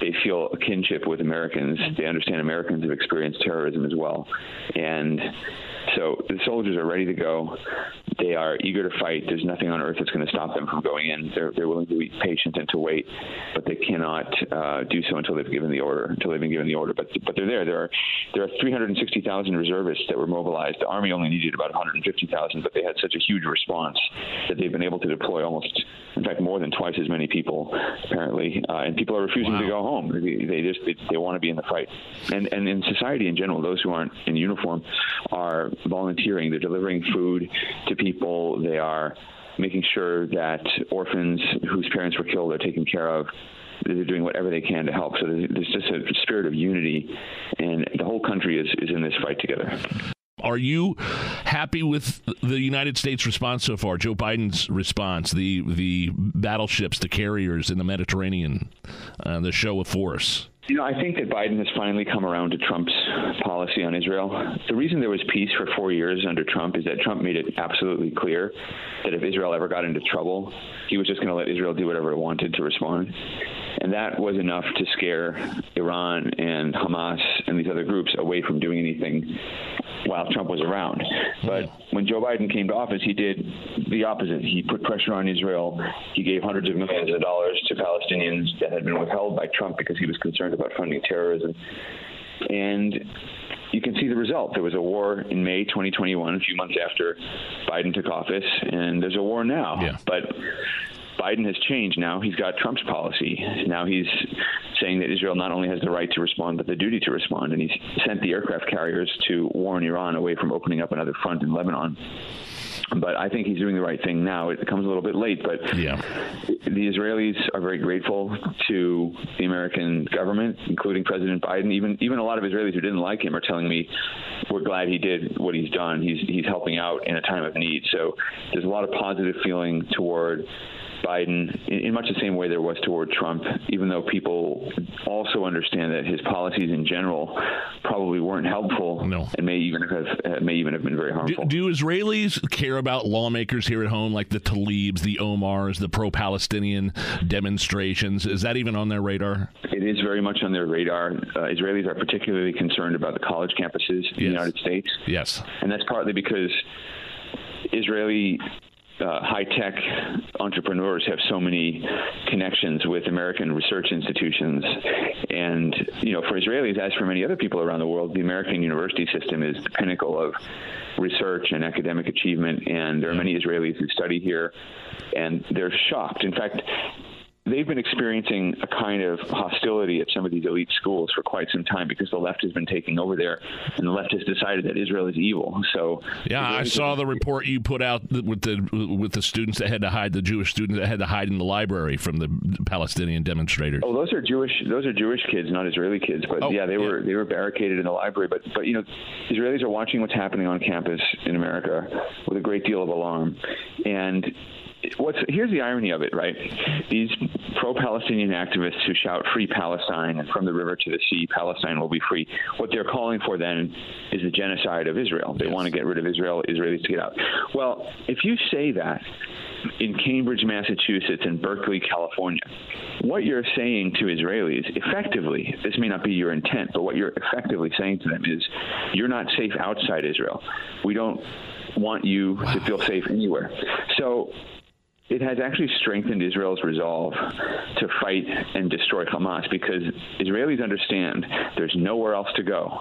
Speaker 39: they feel a kinship with Americans. They understand Americans have experienced terrorism as well. And so the soldiers are ready to go. They are eager to fight. There's nothing on earth that's going to stop them from going in. They're, they're willing to be patient and to wait, but they cannot uh, do so until they've given the order. Until they've been given the order. But but they're there. There are there are 360,000 reservists that were mobilized. The army only needed about 150,000, but they had such a huge response that they've been able to deploy almost, in fact, more than twice as many people apparently. Uh, and people are refusing wow. to go home. They, they just they, they want to be in the fight. And and in society in general, those who aren't in uniform are volunteering. They're delivering food to people. They are making sure that orphans whose parents were killed are taken care of. They're doing whatever they can to help. So there's just a spirit of unity, and the whole country is, is in this fight together.
Speaker 5: Are you happy with the United States response so far? Joe Biden's response, the the battleships, the carriers in the Mediterranean, uh, the show of force.
Speaker 39: You know, I think that Biden has finally come around to Trump's policy on Israel. The reason there was peace for four years under Trump is that Trump made it absolutely clear that if Israel ever got into trouble, he was just going to let Israel do whatever it wanted to respond. And that was enough to scare Iran and Hamas and these other groups away from doing anything while Trump was around. But when Joe Biden came to office, he did the opposite. He put pressure on Israel. He gave hundreds of millions of dollars to Palestinians that had been withheld by Trump because he was concerned about funding terrorism. And you can see the result. There was a war in May 2021, a few months after Biden took office, and there's a war now.
Speaker 5: Yeah.
Speaker 39: But Biden has changed now. He's got Trump's policy. Now he's saying that Israel not only has the right to respond, but the duty to respond. And he's sent the aircraft carriers to warn Iran away from opening up another front in Lebanon but I think he's doing the right thing now. It comes a little bit late, but
Speaker 5: yeah.
Speaker 39: the Israelis are very grateful to the American government, including President Biden. Even even a lot of Israelis who didn't like him are telling me we're glad he did what he's done. He's he's helping out in a time of need. So there's a lot of positive feeling toward Biden in, much the same way there was toward Trump, even though people also understand that his policies in general probably weren't helpful
Speaker 5: no.
Speaker 39: and may even have uh, may even have been very harmful.
Speaker 5: Do, do Israelis care about lawmakers here at home like the Tlaibs, the Omars, the pro-Palestinian demonstrations? Is that even on their radar?
Speaker 39: It is very much on their radar. Uh, Israelis are particularly concerned about the college campuses in the United States.
Speaker 5: Yes.
Speaker 39: And that's partly because Israeli uh, high tech entrepreneurs have so many connections with American research institutions. And, you know, for Israelis, as for many other people around the world, the American university system is the pinnacle of research and academic achievement. And there are many Israelis who study here, and they're shocked. In fact, they've been experiencing a kind of hostility at some of these elite schools for quite some time because the left has been taking over there, and the left has decided that Israel is evil. So
Speaker 5: yeah, I saw the report you put out with the with the students that had to hide, the Jewish students that had to hide in the library from the Palestinian demonstrators.
Speaker 39: Oh, those are Jewish. Those are Jewish kids, not Israeli kids. But
Speaker 5: oh,
Speaker 39: yeah, they yeah. were they were barricaded in the library. But but you know, Israelis are watching what's happening on campus in America with a great deal of alarm, and what's here's the irony of it, right? These pro-Palestinian activists who shout "Free Palestine" and "From the river to the sea, Palestine will be free." What they're calling for then is the genocide of Israel. They yes. want to get rid of Israel, Israelis to get out. Well, if you say that in Cambridge, Massachusetts, and Berkeley, California, what you're saying to Israelis effectively, this may not be your intent, but what you're effectively saying to them is, you're not safe outside Israel. We don't want you wow. to feel safe anywhere. So it has actually strengthened Israel's resolve to fight and destroy Hamas because Israelis understand there's nowhere else to go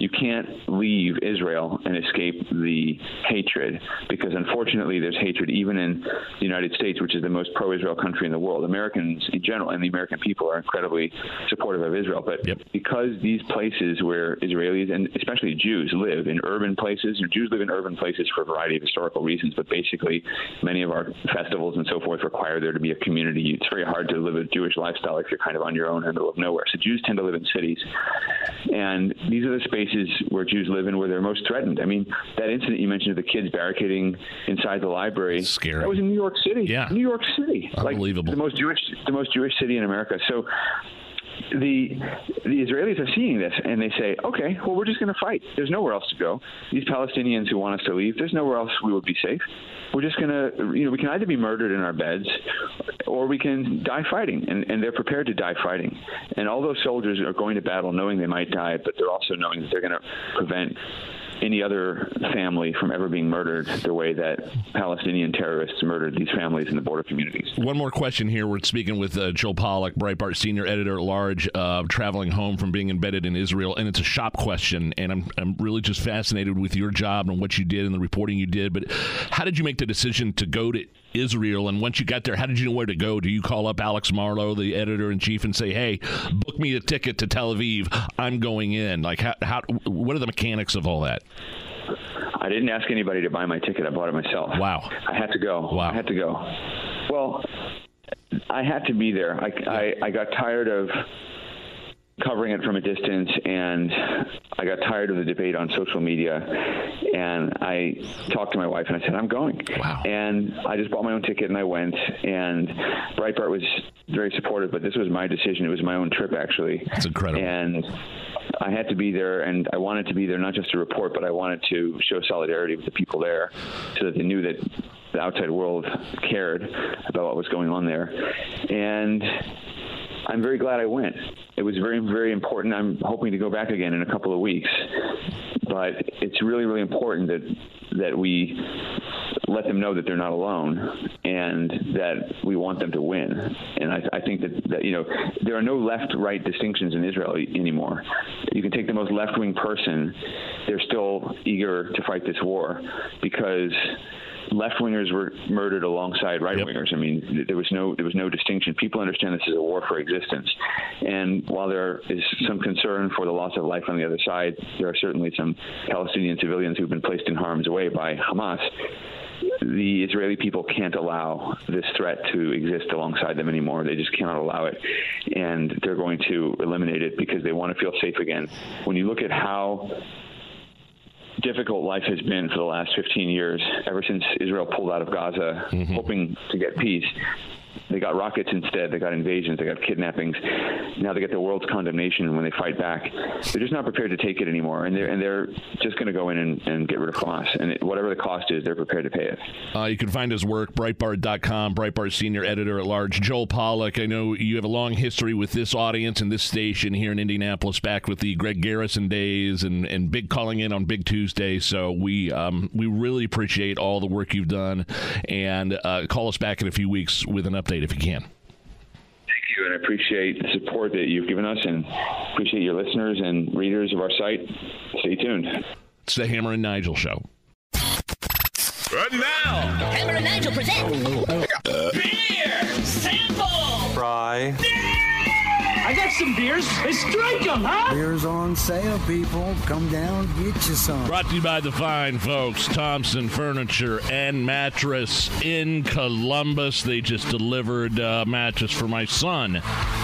Speaker 39: you can't leave Israel and escape the hatred because unfortunately there's hatred even in the United States, which is the most pro-Israel country in the world. Americans in general and the American people are incredibly supportive of Israel, but
Speaker 5: yep.
Speaker 39: because these places where Israelis and especially Jews live in urban places, and Jews live in urban places for a variety of historical reasons, but basically many of our festivals and so forth require there to be a community. It's very hard to live a Jewish lifestyle if you're kind of on your own in the middle of nowhere. So Jews tend to live in cities, and these are the spaces spaces where Jews live and where they're most threatened. I mean, that incident you mentioned of the kids barricading inside the library.
Speaker 5: Scary.
Speaker 39: That was in New York City.
Speaker 5: Yeah.
Speaker 39: New York City.
Speaker 5: Unbelievable.
Speaker 39: Like the most Jewish the most Jewish city in America. So the the Israelis are seeing this and they say, okay, well, we're just going to fight. There's nowhere else to go. These Palestinians who want us to leave, there's nowhere else we would be safe. We're just going to, you know, we can either be murdered in our beds or we can die fighting. And, and they're prepared to die fighting. And all those soldiers are going to battle knowing they might die, but they're also knowing that they're going to prevent any other family from ever being murdered the way that Palestinian terrorists murdered these families in the border communities.
Speaker 5: One more question here. We're speaking with uh, Joel Pollak, Breitbart senior editor at large, uh, traveling home from being embedded in Israel, and it's a shop question. And I'm I'm really just fascinated with your job and what you did and the reporting you did. But how did you make the decision to go to Israel? And once you got there, how did you know where to go? Do you call up Alex Marlow, the editor in chief, and say, "Hey, book me a ticket to Tel Aviv. I'm going in." Like, how, how what are the mechanics of all that?
Speaker 39: I didn't ask anybody to buy my ticket. I bought it myself.
Speaker 5: Wow.
Speaker 39: I had to go.
Speaker 5: Wow.
Speaker 39: I had to go. Well, I had to be there. I, I, I got tired of covering it from a distance and I got tired of the debate on social media and I talked to my wife and I said I'm going.
Speaker 5: Wow.
Speaker 39: And I just bought my own ticket and I went and Breitbart was very supportive but this was my decision. It was my own trip actually.
Speaker 5: That's incredible.
Speaker 39: And I had to be there, and I wanted to be there not just to report, but I wanted to show solidarity with the people there, so that they knew that the outside world cared about what was going on there. And I'm very glad I went. It was very, very important. I'm hoping to go back again in a couple of weeks. But it's really, really important that that we let them know that they're not alone and that we want them to win. And I, I think that, that, you know, there are no left right distinctions in Israel anymore. You can take the most left wing person, they're still eager to fight this war because left wingers were murdered alongside right wingers. Yep. I mean, there was no there was no distinction. People understand this is a war for existence, and while there is some concern for the loss of life on the other side, there are certainly some Palestinian civilians who've been placed in harm's way by Hamas the Israeli people can't allow this threat to exist alongside them anymore. They just cannot allow it. And they're going to eliminate it because they want to feel safe again. When you look at how difficult life has been for the last 15 years, ever since Israel pulled out of Gaza, mm-hmm. hoping to get peace. They got rockets instead. They got invasions. They got kidnappings. Now they get the world's condemnation when they fight back. They're just not prepared to take it anymore, and they're and they're just going to go in and, and get rid of Hamas. And it, whatever the cost is, they're prepared to pay it.
Speaker 5: Uh, you can find his work, Breitbart.com, Breitbart senior editor at large, Joel Pollak. I know you have a long history with this audience and this station here in Indianapolis, back with the Greg Garrison days and, and big calling in on Big Tuesday. So we um, we really appreciate all the work you've done, and uh, call us back in a few weeks with an update if you can.
Speaker 39: Thank you, and I appreciate the support that you've given us, and appreciate your listeners and readers of our site. Stay tuned.
Speaker 5: It's the Hammer and Nigel show.
Speaker 3: And now,
Speaker 4: Hammer and Nigel present Beer Sample!
Speaker 40: Fry.
Speaker 41: I got some beers. Let's drink them, huh?
Speaker 42: Beers on sale, people. Come down, get you some.
Speaker 5: Brought to you by the fine folks, Thompson Furniture and Mattress in Columbus. They just delivered a mattress for my son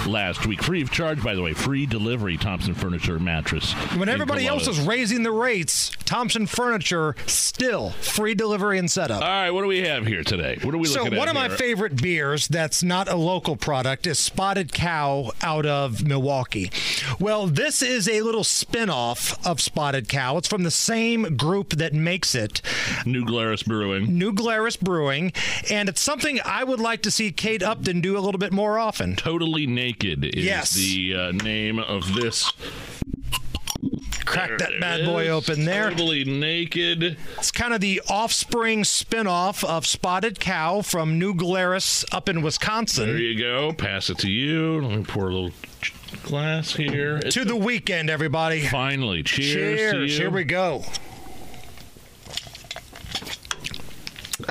Speaker 5: last week. Free of charge, by the way. Free delivery, Thompson Furniture and Mattress.
Speaker 6: When
Speaker 5: in
Speaker 6: everybody else is raising the rates, Thompson Furniture still free delivery and setup.
Speaker 5: All right, what do we have here today? What are we
Speaker 6: so
Speaker 5: looking
Speaker 6: one
Speaker 5: at
Speaker 6: of my favorite beers that's not a local product is Spotted Cow out of Milwaukee. Well, this is a little spin-off of Spotted Cow. It's from the same group that makes it,
Speaker 5: New Glarus Brewing.
Speaker 6: New Glarus Brewing, and it's something I would like to see Kate Upton do a little bit more often.
Speaker 5: Totally Naked is
Speaker 6: Yes.
Speaker 5: the uh, name of this.
Speaker 6: Crack that bad boy
Speaker 5: is.
Speaker 6: open there.
Speaker 5: Totally Naked.
Speaker 6: It's kind of the offspring spin-off of Spotted Cow from New Glarus up in Wisconsin.
Speaker 5: There you go. Pass it to you. Let me pour a little glass here. It's
Speaker 6: to the weekend, everybody.
Speaker 5: Finally, cheers, to you.
Speaker 6: Here we go.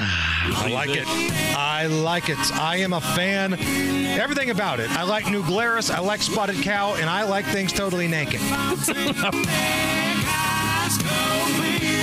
Speaker 6: I like it. I like it. I am a fan. Everything about it. I like New Glarus. I like Spotted Cow, and I like things totally naked. [LAUGHS]